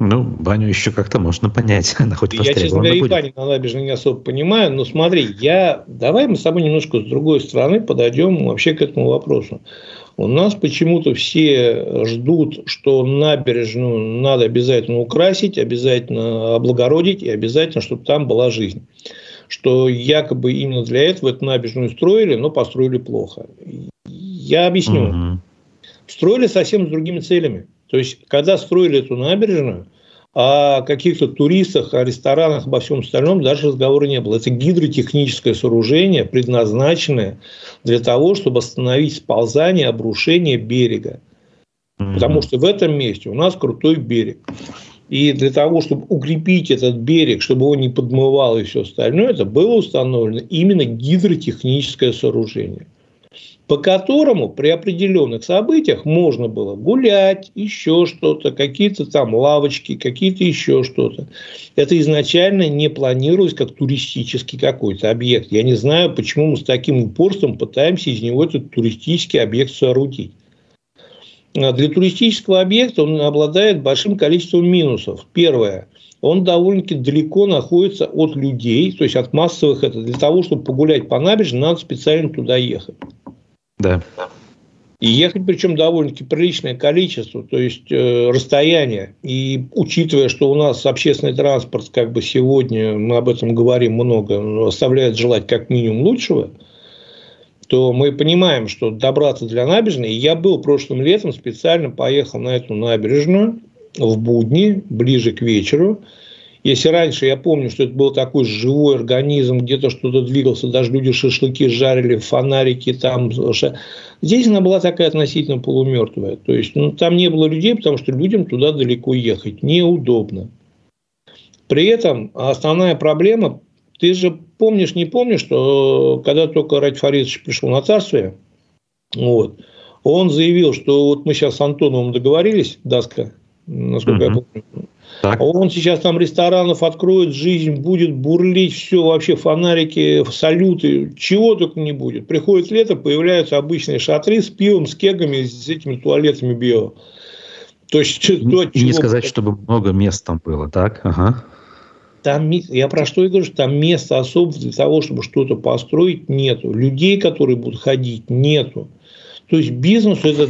Ну, баню еще как-то можно понять. Она хоть я, честно говоря, и бани на набережной не особо понимаю. Но смотри, я... давай мы с тобой немножко с другой стороны подойдем вообще к этому вопросу. У нас почему-то все ждут, что набережную надо обязательно украсить, обязательно облагородить и обязательно, чтобы там была жизнь. Что якобы именно для этого эту набережную строили, но построили плохо. Я объясню. Угу. Строили совсем с другими целями. То есть, когда строили эту набережную, о каких-то туристах, о ресторанах, обо всем остальном даже разговора не было. Это гидротехническое сооружение, предназначенное для того, чтобы остановить сползание, обрушение берега. Потому что в этом месте у нас крутой берег. И для того, чтобы укрепить этот берег, чтобы он не подмывал и все остальное, это было установлено именно гидротехническое сооружение по которому при определенных событиях можно было гулять, еще что-то, какие-то там лавочки, какие-то еще что-то. Это изначально не планировалось как туристический какой-то объект. Я не знаю, почему мы с таким упорством пытаемся из него этот туристический объект соорудить. А для туристического объекта он обладает большим количеством минусов. Первое он довольно-таки далеко находится от людей, то есть от массовых. Это для того, чтобы погулять по набережной, надо специально туда ехать. Да. И ехать, причем довольно-таки приличное количество, то есть э, расстояние. И учитывая, что у нас общественный транспорт, как бы сегодня, мы об этом говорим много, оставляет желать как минимум лучшего, то мы понимаем, что добраться для набережной, я был прошлым летом, специально поехал на эту набережную в будни, ближе к вечеру, если раньше я помню, что это был такой живой организм, где-то что-то двигался, даже люди шашлыки жарили, фонарики там. Здесь она была такая относительно полумертвая. То есть ну, там не было людей, потому что людям туда далеко ехать неудобно. При этом основная проблема, ты же помнишь, не помнишь, что когда только Ради Фаридович пришел на царствие, вот, он заявил, что вот мы сейчас с Антоновым договорились, Даска, насколько угу. я помню, так. Он сейчас там ресторанов откроет, жизнь будет бурлить, все вообще фонарики, салюты, чего только не будет. Приходит лето, появляются обычные шатры с пивом, с кегами, с этими туалетами био. То есть, то, и чего... не сказать, чтобы много мест там было, так? Ага. Там, я про что и говорю, что там места особо для того, чтобы что-то построить, нету. Людей, которые будут ходить, нету. То есть бизнесу это,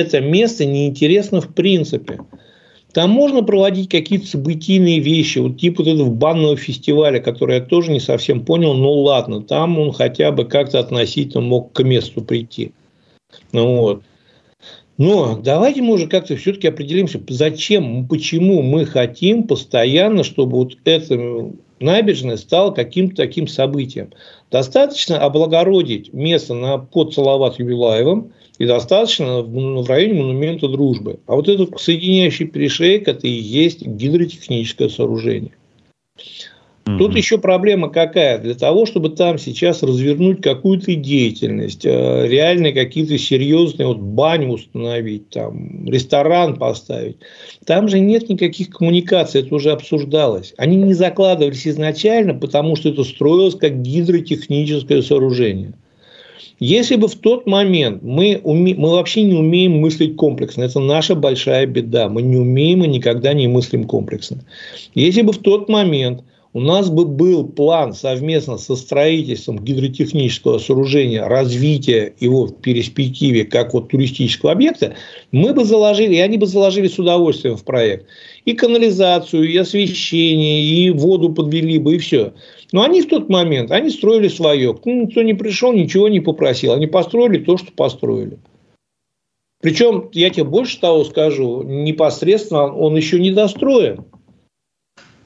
это место неинтересно в принципе. Там можно проводить какие-то событийные вещи, вот типа вот этого банного фестиваля, который я тоже не совсем понял, но ладно, там он хотя бы как-то относительно мог к месту прийти. Ну, вот. Но давайте мы уже как-то все-таки определимся, зачем, почему мы хотим постоянно, чтобы вот эта набережная стала каким-то таким событием. Достаточно облагородить место на, под Салават Юбилаевым, и достаточно в районе монумента дружбы. А вот этот соединяющий перешейк – это и есть гидротехническое сооружение. Тут еще проблема какая? Для того, чтобы там сейчас развернуть какую-то деятельность, э, реальные какие-то серьезные, вот баню установить, там, ресторан поставить, там же нет никаких коммуникаций, это уже обсуждалось. Они не закладывались изначально, потому что это строилось как гидротехническое сооружение. Если бы в тот момент мы, уме... мы вообще не умеем мыслить комплексно, это наша большая беда, мы не умеем и никогда не мыслим комплексно. Если бы в тот момент у нас бы был план совместно со строительством гидротехнического сооружения, развития его в перспективе как вот туристического объекта, мы бы заложили, и они бы заложили с удовольствием в проект и канализацию, и освещение, и воду подвели бы, и все. Но они в тот момент, они строили свое. Никто не пришел, ничего не попросил. Они построили то, что построили. Причем, я тебе больше того скажу, непосредственно он еще не достроен.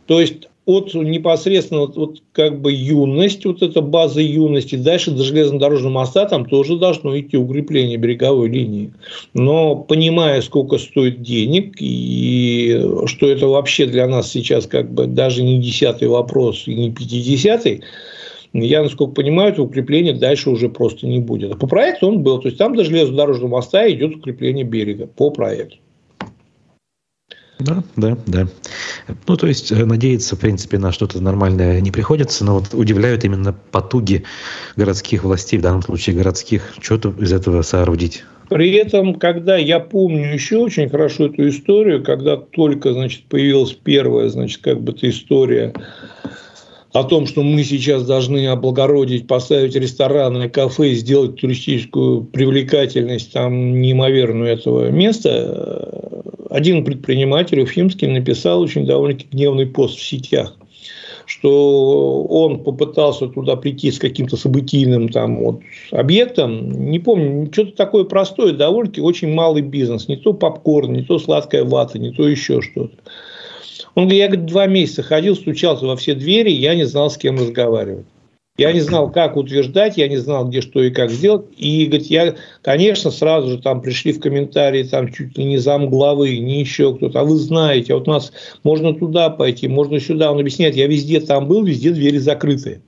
То есть, от непосредственно вот, как бы юность, вот эта база юности, дальше до железнодорожного моста там тоже должно идти укрепление береговой линии. Но понимая, сколько стоит денег и что это вообще для нас сейчас как бы даже не десятый вопрос и не пятидесятый, я, насколько понимаю, это укрепление дальше уже просто не будет. А по проекту он был. То есть, там до железнодорожного моста идет укрепление берега по проекту. Да, да, да. Ну, то есть, э, надеяться, в принципе, на что-то нормальное не приходится, но вот удивляют именно потуги городских властей, в данном случае городских, что-то из этого соорудить. При этом, когда я помню еще очень хорошо эту историю, когда только, значит, появилась первая, значит, как бы эта история о том, что мы сейчас должны облагородить, поставить рестораны, кафе, сделать туристическую привлекательность там неимоверную этого места, один предприниматель уфимский написал очень довольно-таки гневный пост в сетях что он попытался туда прийти с каким-то событийным там вот объектом, не помню, что-то такое простое, довольно-таки очень малый бизнес, не то попкорн, не то сладкая вата, не то еще что-то. Он говорит, я говорит, два месяца ходил, стучался во все двери, я не знал, с кем разговаривать. Я не знал, как утверждать, я не знал, где что и как сделать. И, говорит, я, конечно, сразу же там пришли в комментарии, там чуть ли не зам главы, не еще кто-то. А вы знаете, а вот у нас можно туда пойти, можно сюда. Он объясняет, я везде там был, везде двери закрыты.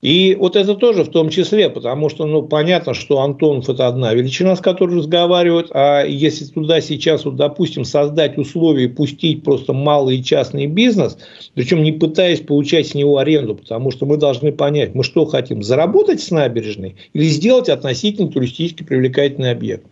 И вот это тоже в том числе, потому что, ну, понятно, что Антонов – это одна величина, с которой разговаривают, а если туда сейчас, вот, допустим, создать условия и пустить просто малый частный бизнес, причем не пытаясь получать с него аренду, потому что мы должны понять, мы что хотим, заработать с набережной или сделать относительно туристически привлекательный объект.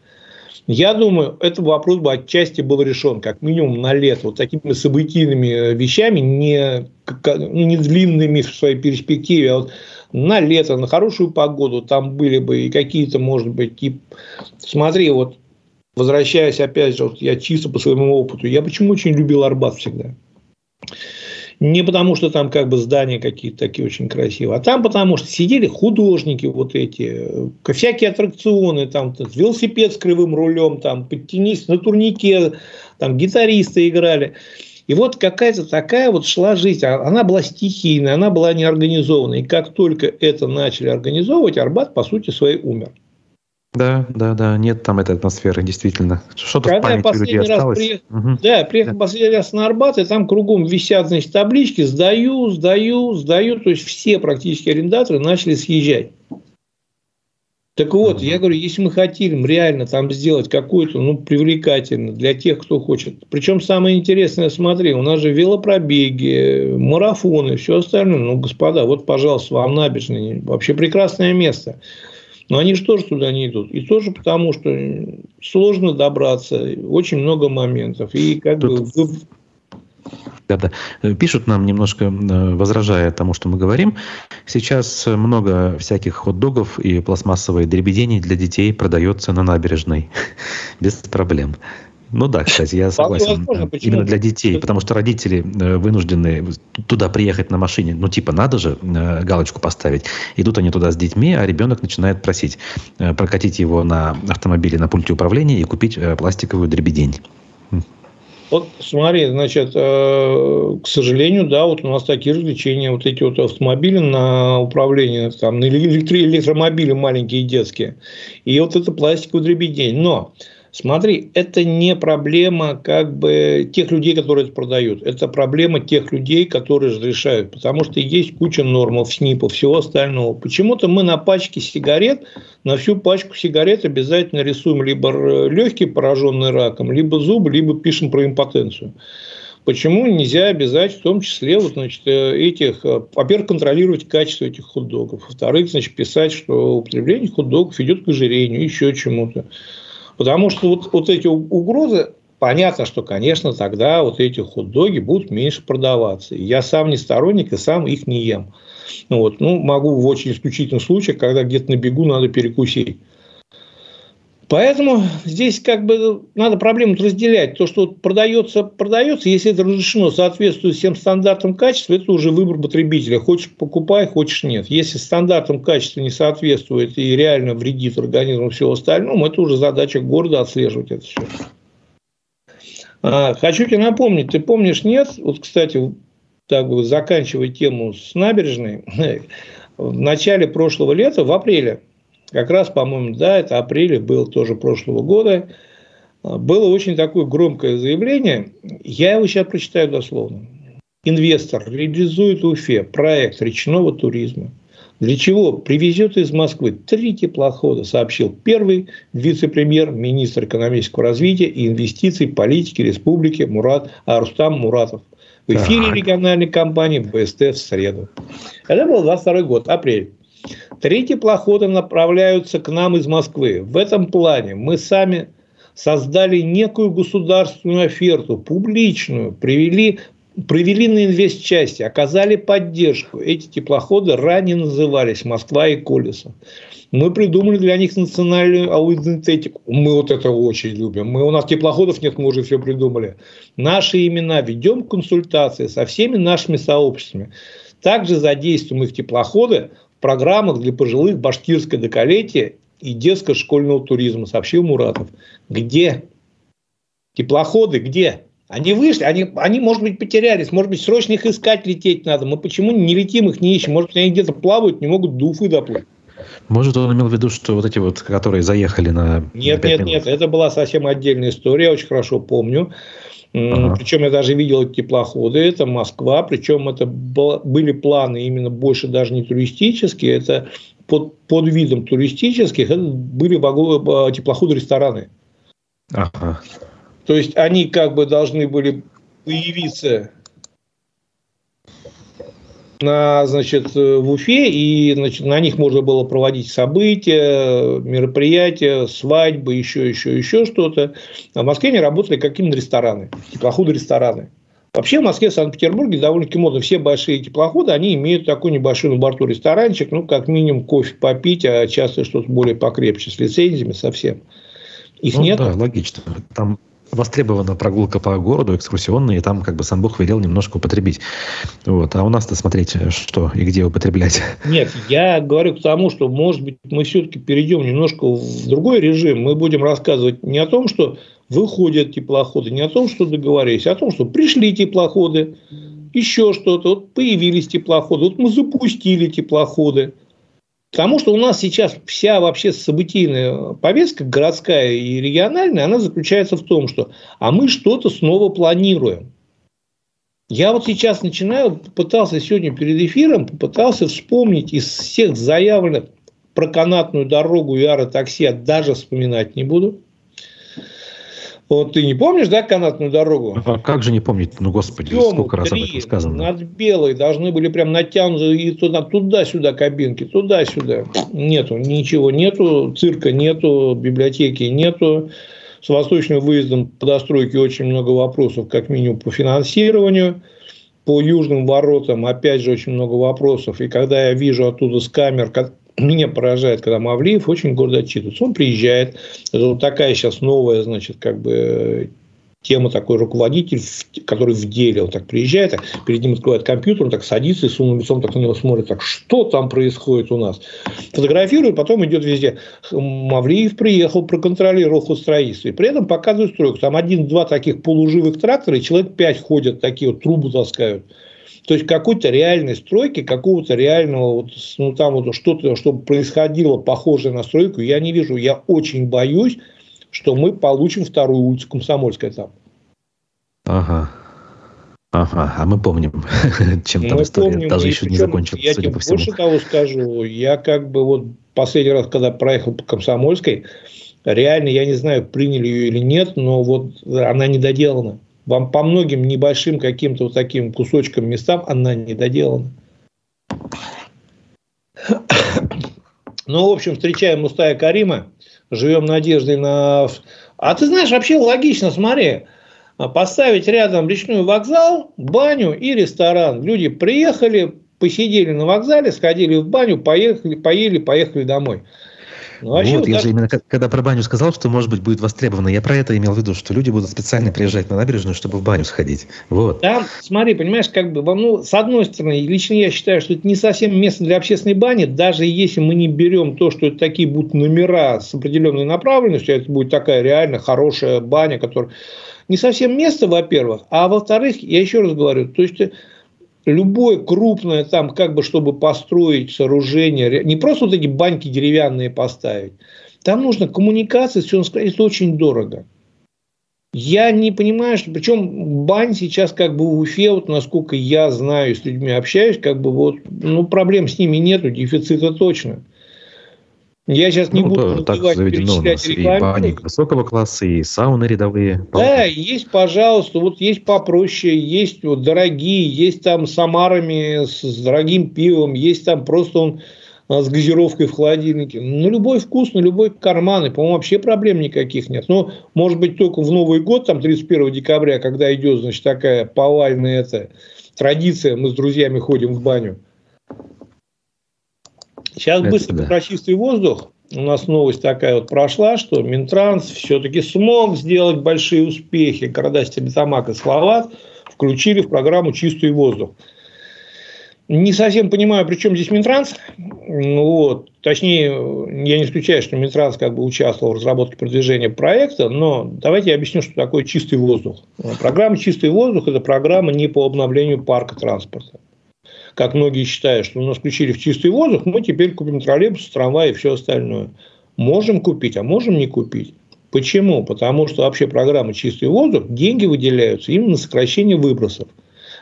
Я думаю, этот вопрос бы отчасти был решен, как минимум на лето, вот такими событийными вещами, не, ну, не длинными в своей перспективе, а вот на лето, на хорошую погоду, там были бы и какие-то, может быть, тип... Смотри, вот возвращаясь опять же, вот я чисто по своему опыту, я почему очень любил Арбат всегда? Не потому, что там как бы здания какие-то такие очень красивые, а там потому, что сидели художники вот эти, всякие аттракционы, там велосипед с кривым рулем, там подтянись на турнике, там гитаристы играли. И вот какая-то такая вот шла жизнь. А она была стихийная, она была неорганизованная. И как только это начали организовывать, Арбат, по сути, своей умер. Да, да, да, нет там этой атмосферы, действительно. Что-то Когда в памяти я последний людей раз осталось. Приехал, угу. Да, приехал да. последний раз на Арбат, и там кругом висят, значит, таблички «сдаю, сдаю, сдаю». То есть, все практически арендаторы начали съезжать. Так вот, я говорю, если мы хотим реально там сделать какую-то, ну, привлекательно для тех, кто хочет. Причем самое интересное, смотри, у нас же велопробеги, марафоны, все остальное. Ну, господа, вот, пожалуйста, вам набережная. Вообще прекрасное место. Но они же тоже туда не идут. И тоже потому, что сложно добраться, очень много моментов. И как Тут... бы да, да. Э, пишут нам немножко, э, возражая тому, что мы говорим. Сейчас много всяких хот-догов и пластмассовой дребедений для детей продается на набережной. Без проблем. Ну да, кстати, я согласен. Возможно, Именно для детей, потому что родители э, вынуждены туда приехать на машине. Ну, типа, надо же галочку поставить. Идут они туда с детьми, а ребенок начинает просить прокатить его на автомобиле на пульте управления и купить пластиковую дребедень. Вот смотри, значит, э, к сожалению, да, вот у нас такие развлечения, вот эти вот автомобили на управление, там, на электро электромобили маленькие детские, и вот это пластиковый дребедень. Но Смотри, это не проблема как бы тех людей, которые это продают. Это проблема тех людей, которые разрешают. Потому что есть куча нормов, СНИПов, всего остального. Почему-то мы на пачке сигарет, на всю пачку сигарет обязательно рисуем либо легкие, пораженные раком, либо зубы, либо пишем про импотенцию. Почему нельзя обязать в том числе вот, значит, э, этих, э, во-первых, контролировать качество этих хот-догов, во-вторых, значит, писать, что употребление хот-догов ведет к ожирению, еще чему-то. Потому что вот, вот эти угрозы, понятно, что, конечно, тогда вот эти хот-доги будут меньше продаваться. Я сам не сторонник и сам их не ем. Вот. Ну, могу в очень исключительных случаях, когда где-то на бегу надо перекусить. Поэтому здесь как бы надо проблему разделять. То, что продается, продается, если это разрешено, соответствует всем стандартам качества, это уже выбор потребителя. Хочешь покупай, хочешь нет. Если стандартам качества не соответствует и реально вредит организму всего остального, это уже задача города отслеживать это все. А, хочу тебе напомнить, ты помнишь, нет? Вот, кстати, так бы заканчивая тему с набережной, в начале прошлого лета, в апреле, как раз, по-моему, да, это апреле был тоже прошлого года, было очень такое громкое заявление, я его сейчас прочитаю дословно. Инвестор реализует в Уфе проект речного туризма. Для чего? Привезет из Москвы три теплохода, сообщил первый вице-премьер, министр экономического развития и инвестиций политики республики Мурат Арустам Муратов. В эфире региональной компании БСТ в среду. Это был 22 год, апрель. Три теплохода направляются к нам из Москвы. В этом плане мы сами создали некую государственную оферту, публичную, привели, провели на инвестчасти, оказали поддержку. Эти теплоходы ранее назывались «Москва и Колесо». Мы придумали для них национальную аудентетику. Мы вот это очень любим. Мы, у нас теплоходов нет, мы уже все придумали. Наши имена ведем консультации со всеми нашими сообществами. Также задействуем их теплоходы программах для пожилых башкирское доколетие и детско-школьного туризма, сообщил Муратов. Где? Теплоходы где? Они вышли, они, они, может быть, потерялись, может быть, срочно их искать, лететь надо. Мы почему не летим, их не ищем? Может быть, они где-то плавают, не могут до Уфы доплыть. Может, он имел в виду, что вот эти вот, которые заехали на... Нет, нет, минут. нет, это была совсем отдельная история, я очень хорошо помню. Ага. Причем я даже видел эти теплоходы, это Москва, причем это были планы именно больше даже не туристические, это под, под видом туристических, это были э, теплоходы-рестораны. Ага. То есть они как бы должны были появиться на, значит, в Уфе, и значит, на них можно было проводить события, мероприятия, свадьбы, еще, еще, еще что-то. А в Москве они работали как именно рестораны, теплоходы-рестораны. Вообще в Москве, в Санкт-Петербурге довольно-таки модно. Все большие теплоходы, они имеют такой небольшой на борту ресторанчик, ну, как минимум кофе попить, а часто что-то более покрепче, с лицензиями совсем. Их ну, нет. Да, логично. Там востребована прогулка по городу, экскурсионная, и там как бы сам Бог велел немножко употребить. Вот. А у нас-то смотреть, что и где употреблять. Нет, я говорю к тому, что, может быть, мы все-таки перейдем немножко в другой режим. Мы будем рассказывать не о том, что выходят теплоходы, не о том, что договорились, а о том, что пришли теплоходы, еще что-то, вот появились теплоходы, вот мы запустили теплоходы – Потому что у нас сейчас вся вообще событийная повестка, городская и региональная, она заключается в том, что а мы что-то снова планируем. Я вот сейчас начинаю, попытался сегодня перед эфиром, попытался вспомнить из всех заявленных про канатную дорогу и аэротакси, я даже вспоминать не буду. Вот ты не помнишь, да, канатную дорогу? А как же не помнить? Ну, господи, Тему, сколько раз об этом сказано. Над Белой должны были прям натянуты и туда, туда-сюда кабинки, туда-сюда. Нету, ничего нету, цирка нету, библиотеки нету. С восточным выездом по достройке очень много вопросов, как минимум по финансированию. По южным воротам, опять же, очень много вопросов. И когда я вижу оттуда с камер, меня поражает, когда Мавлиев очень гордо отчитывается. Он приезжает, это вот такая сейчас новая, значит, как бы тема такой руководитель, который в деле, он так приезжает, так, перед ним открывает компьютер, он так садится и с умным лицом так на него смотрит, так что там происходит у нас. Фотографирует, потом идет везде. Мавлиев приехал, проконтролировал ход строительства. И при этом показывает стройку. Там один-два таких полуживых трактора, и человек пять ходят, такие вот трубу таскают. То есть какой-то реальной стройки, какого-то реального, вот, ну там вот что-то, чтобы происходило похожее на стройку, я не вижу. Я очень боюсь, что мы получим вторую улицу Комсомольская там. Ага. Ага, а мы помним, чем мы там история помним, даже еще не закончилась, Я тебе больше того скажу, я как бы вот последний раз, когда проехал по Комсомольской, реально, я не знаю, приняли ее или нет, но вот она не доделана. Вам по многим небольшим каким-то вот таким кусочкам местам она не доделана. Ну, в общем, встречаем Мустая Карима, живем надеждой на... А ты знаешь, вообще логично, смотри, поставить рядом речной вокзал, баню и ресторан. Люди приехали, посидели на вокзале, сходили в баню, поехали, поели, поехали домой. Ну, вот, я даже... же именно когда про баню сказал, что, может быть, будет востребовано, я про это имел в виду, что люди будут специально приезжать на набережную, чтобы в баню сходить. Вот. Там, смотри, понимаешь, как бы, ну, с одной стороны, лично я считаю, что это не совсем место для общественной бани, даже если мы не берем то, что это такие будут номера с определенной направленностью, это будет такая реально хорошая баня, которая не совсем место, во-первых, а во-вторых, я еще раз говорю, то есть любое крупное там, как бы, чтобы построить сооружение, не просто вот эти баньки деревянные поставить, там нужно коммуникация, все это очень дорого. Я не понимаю, что причем бань сейчас как бы в Уфе, вот насколько я знаю, с людьми общаюсь, как бы вот, ну, проблем с ними нету, дефицита точно. Я сейчас не ну, буду так заведено у нас и бани высокого класса, и сауны рядовые. Да, есть, пожалуйста, вот есть попроще, есть вот дорогие, есть там с омарами, с, с дорогим пивом, есть там просто он а, с газировкой в холодильнике. Ну, любой вкус, на любой карман. И, по-моему, вообще проблем никаких нет. Но, может быть, только в Новый год, там, 31 декабря, когда идет, значит, такая повальная эта традиция, мы с друзьями ходим в баню. Сейчас Это быстро да. про чистый воздух. У нас новость такая вот прошла, что Минтранс все-таки смог сделать большие успехи. Города Стерлитамак и Словат включили в программу «Чистый воздух». Не совсем понимаю, при чем здесь Минтранс. Ну вот. Точнее, я не исключаю, что Минтранс как бы участвовал в разработке продвижения проекта, но давайте я объясню, что такое чистый воздух. Программа «Чистый воздух» – это программа не по обновлению парка транспорта как многие считают, что у нас включили в чистый воздух, мы теперь купим троллейбус, трамвай и все остальное. Можем купить, а можем не купить. Почему? Потому что вообще программа «Чистый воздух» деньги выделяются именно на сокращение выбросов.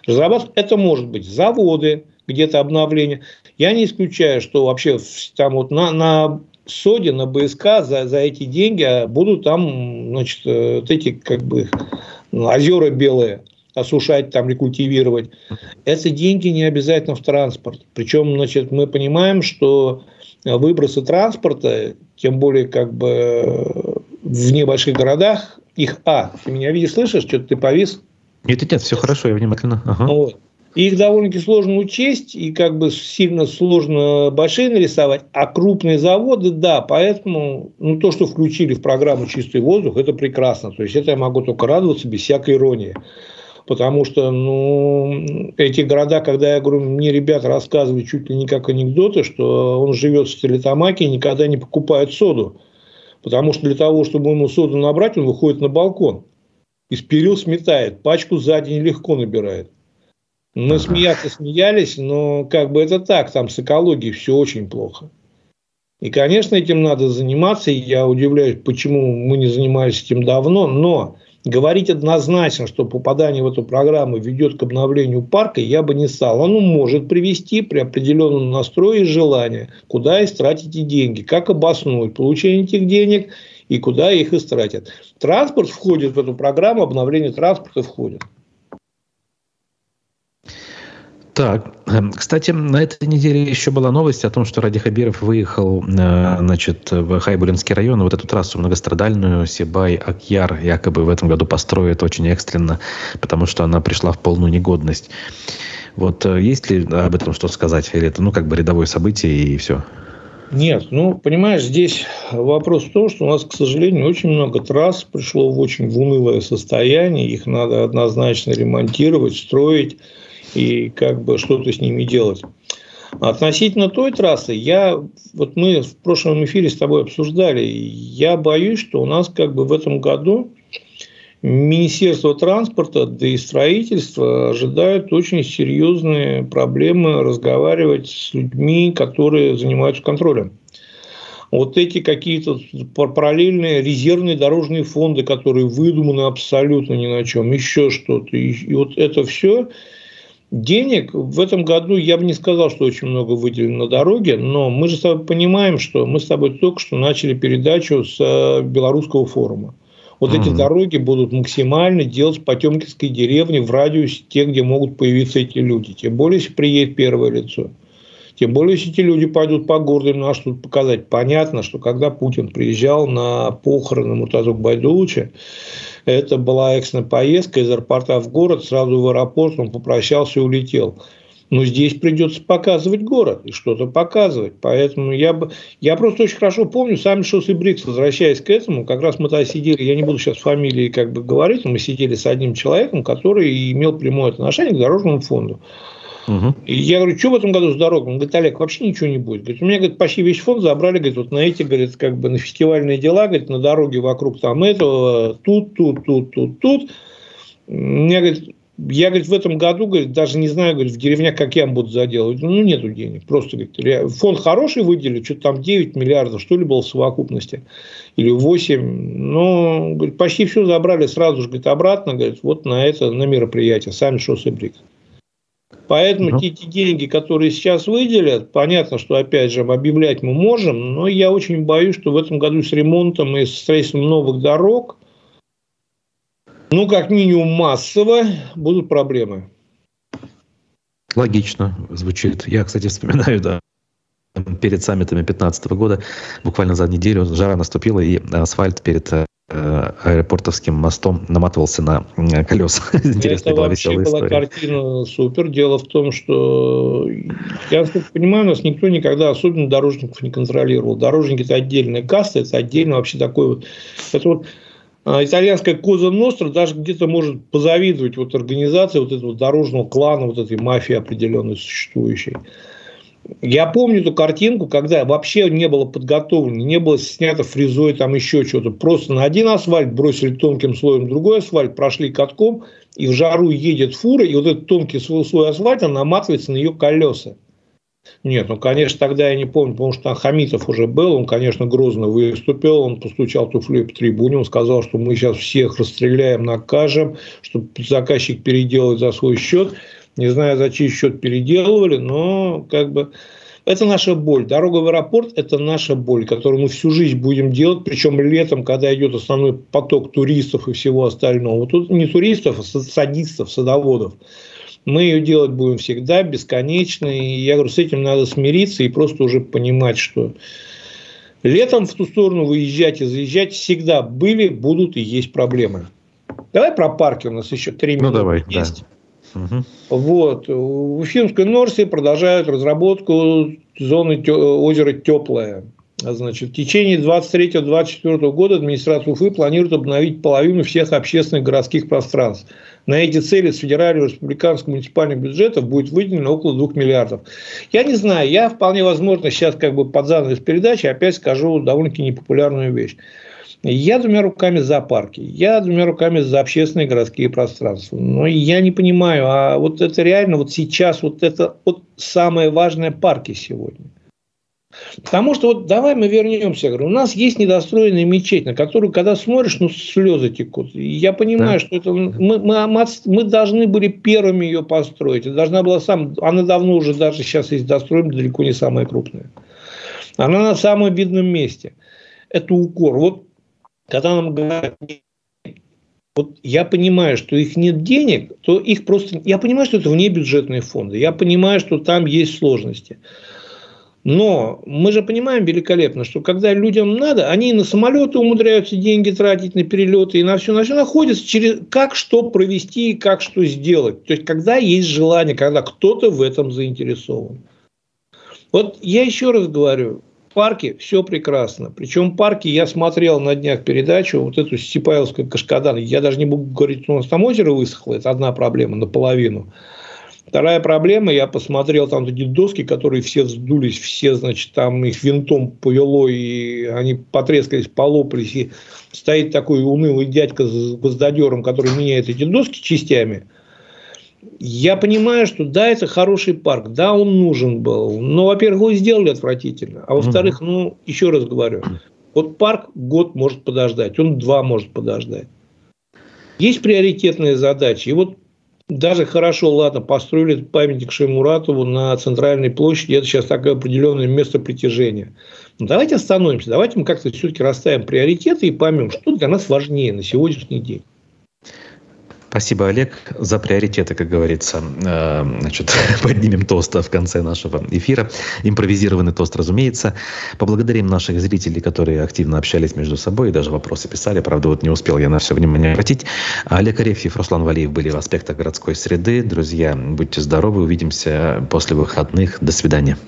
Разрабатывать это может быть заводы, где-то обновление. Я не исключаю, что вообще там вот на, на СОДе, на БСК за, за эти деньги будут там, значит, э, вот эти как бы озера белые осушать, там, рекультивировать. Это деньги не обязательно в транспорт. Причем, значит, мы понимаем, что выбросы транспорта, тем более как бы в небольших городах, их, а, ты меня видишь, слышишь, что-то ты повис? Нет, нет, нет, все хорошо, я внимательно. Ага. Вот. Их довольно-таки сложно учесть, и как бы сильно сложно большие нарисовать, а крупные заводы, да, поэтому ну, то, что включили в программу «Чистый воздух», это прекрасно. То есть, это я могу только радоваться без всякой иронии потому что ну, эти города, когда я говорю, мне ребята рассказывают чуть ли не как анекдоты, что он живет в Стерлитамаке и никогда не покупает соду, потому что для того, чтобы ему соду набрать, он выходит на балкон, из перил сметает, пачку за день легко набирает. Мы смеяться смеялись, но как бы это так, там с экологией все очень плохо. И, конечно, этим надо заниматься, и я удивляюсь, почему мы не занимались этим давно, но Говорить однозначно, что попадание в эту программу ведет к обновлению парка, я бы не стал. Оно может привести при определенном настрое и желании, куда истратить эти деньги, как обоснуть получение этих денег и куда их истратят. Транспорт входит в эту программу, обновление транспорта входит. Так, эм, кстати, на этой неделе еще была новость о том, что Ради Хабиров выехал э, значит, в Хайбулинский район, вот эту трассу многострадальную Сибай-Акьяр якобы в этом году построят очень экстренно, потому что она пришла в полную негодность. Вот э, есть ли об этом что сказать? Или это, ну, как бы рядовое событие и все? Нет, ну, понимаешь, здесь вопрос в том, что у нас, к сожалению, очень много трасс пришло в очень в унылое состояние, их надо однозначно ремонтировать, строить и как бы что-то с ними делать. Относительно той трассы, я, вот мы в прошлом эфире с тобой обсуждали, я боюсь, что у нас как бы в этом году Министерство транспорта, да и строительства ожидают очень серьезные проблемы разговаривать с людьми, которые занимаются контролем. вот эти какие-то параллельные резервные дорожные фонды, которые выдуманы абсолютно ни на чем, еще что-то. И, и вот это все денег в этом году я бы не сказал, что очень много выделено на дороге, но мы же с тобой понимаем, что мы с тобой только что начали передачу с э, белорусского форума. Вот mm-hmm. эти дороги будут максимально делать в Потемкинской деревне в радиусе тех, где могут появиться эти люди. Тем более, если приедет первое лицо. Тем более, если эти люди пойдут по городу, ну а что тут показать? Понятно, что когда Путин приезжал на похороны Мутазук Байдулыча, это была экстренная поездка из аэропорта в город, сразу в аэропорт, он попрощался и улетел. Но здесь придется показывать город и что-то показывать. Поэтому я, бы, я просто очень хорошо помню сами Шос и Брикс, возвращаясь к этому, как раз мы тогда сидели, я не буду сейчас фамилии как бы говорить, мы сидели с одним человеком, который имел прямое отношение к дорожному фонду. И я говорю, что в этом году с дорогой? Он говорит, Олег, вообще ничего не будет. Говорит, у меня говорит, почти весь фонд забрали, говорит, вот на эти, говорит, как бы на фестивальные дела, говорит, на дороге вокруг там этого, тут, тут, тут, тут, тут. Меня, говорит, я, говорит, в этом году, говорит, даже не знаю, говорит, в деревнях как я буду заделывать. Ну, нету денег. Просто, говорит, фонд хороший выделили, что-то там 9 миллиардов, что ли, было в совокупности. Или 8. Но, говорит, почти все забрали сразу же, говорит, обратно, говорит, вот на это, на мероприятие. Сами шоссе Брикс. Поэтому угу. те, те деньги, которые сейчас выделят, понятно, что опять же объявлять мы можем, но я очень боюсь, что в этом году с ремонтом и с строительством новых дорог, ну, как минимум массово, будут проблемы. Логично звучит. Я, кстати, вспоминаю, да, перед саммитами 2015 года, буквально за неделю жара наступила, и асфальт перед э, аэропортовским мостом наматывался на колеса. Интересная Это была вообще была история. картина супер. Дело в том, что я насколько понимаю, у нас никто никогда особенно дорожников не контролировал. Дорожники – это отдельная каста, это отдельно вообще такой вот... Это вот а, итальянская Коза Ностра даже где-то может позавидовать вот организации вот этого дорожного клана, вот этой мафии определенной существующей. Я помню эту картинку, когда вообще не было подготовлено, не было снято фрезой, там еще что-то. Просто на один асфальт бросили тонким слоем другой асфальт, прошли катком, и в жару едет фура, и вот этот тонкий слой асфальта наматывается на ее колеса. Нет, ну, конечно, тогда я не помню, потому что там Хамитов уже был, он, конечно, грозно выступил, он постучал туфлей по трибуне, он сказал, что мы сейчас всех расстреляем, накажем, что заказчик переделает за свой счет. Не знаю, за чей счет переделывали, но как бы это наша боль. Дорога в аэропорт – это наша боль, которую мы всю жизнь будем делать, причем летом, когда идет основной поток туристов и всего остального. Тут не туристов, а садистов, садоводов. Мы ее делать будем всегда, бесконечно. И я говорю, с этим надо смириться и просто уже понимать, что летом в ту сторону выезжать и заезжать всегда были, будут и есть проблемы. Давай про парки, у нас еще три ну, минуты ну, давай, есть. Да. Угу. Вот. В Уфимской Норсе продолжают разработку зоны озера Теплое. Значит, в течение 23-24 года администрация Уфы планирует обновить половину всех общественных городских пространств. На эти цели с федерального, республиканского, муниципальных бюджетов будет выделено около 2 миллиардов. Я не знаю, я вполне возможно сейчас как бы под занавес передачи опять скажу довольно-таки непопулярную вещь. Я двумя руками за парки, я двумя руками за общественные городские пространства. Но я не понимаю, а вот это реально вот сейчас вот это вот самое важное парки сегодня. Потому что вот давай мы вернемся. Говорю, у нас есть недостроенная мечеть, на которую, когда смотришь, ну слезы текут. Я понимаю, да. что это мы, мы, мы должны были первыми ее построить. Это должна была сам. Она давно уже даже сейчас есть достроена, далеко не самая крупная. Она на самом видном месте. Это укор. Вот когда нам говорят, вот я понимаю, что их нет денег, то их просто... Я понимаю, что это вне бюджетные фонды. Я понимаю, что там есть сложности. Но мы же понимаем великолепно, что когда людям надо, они на самолеты умудряются деньги тратить, на перелеты и на все, на все находятся через как что провести и как что сделать. То есть, когда есть желание, когда кто-то в этом заинтересован. Вот я еще раз говорю, парке все прекрасно. Причем парки, я смотрел на днях передачу, вот эту Степаевскую Кашкадан. Я даже не буду говорить, что у нас там озеро высохло. Это одна проблема наполовину. Вторая проблема, я посмотрел там эти доски, которые все вздулись, все, значит, там их винтом повело, и они потрескались, полопались, и стоит такой унылый дядька с гвоздодером, который меняет эти доски частями. Я понимаю, что да, это хороший парк, да, он нужен был. Но, во-первых, его сделали отвратительно. А во-вторых, ну, еще раз говорю, вот парк год может подождать, он два может подождать. Есть приоритетные задачи. И вот даже хорошо, ладно, построили памятник Шеймуратову на центральной площади, это сейчас такое определенное место притяжения. Но давайте остановимся, давайте мы как-то все-таки расставим приоритеты и поймем, что для нас важнее на сегодняшний день. Спасибо, Олег, за приоритеты, как говорится. Э, значит, поднимем тост в конце нашего эфира. Импровизированный тост, разумеется. Поблагодарим наших зрителей, которые активно общались между собой и даже вопросы писали. Правда, вот не успел я на все внимание обратить. Олег Арефьев, Руслан Валиев были в аспектах городской среды. Друзья, будьте здоровы, увидимся после выходных. До свидания.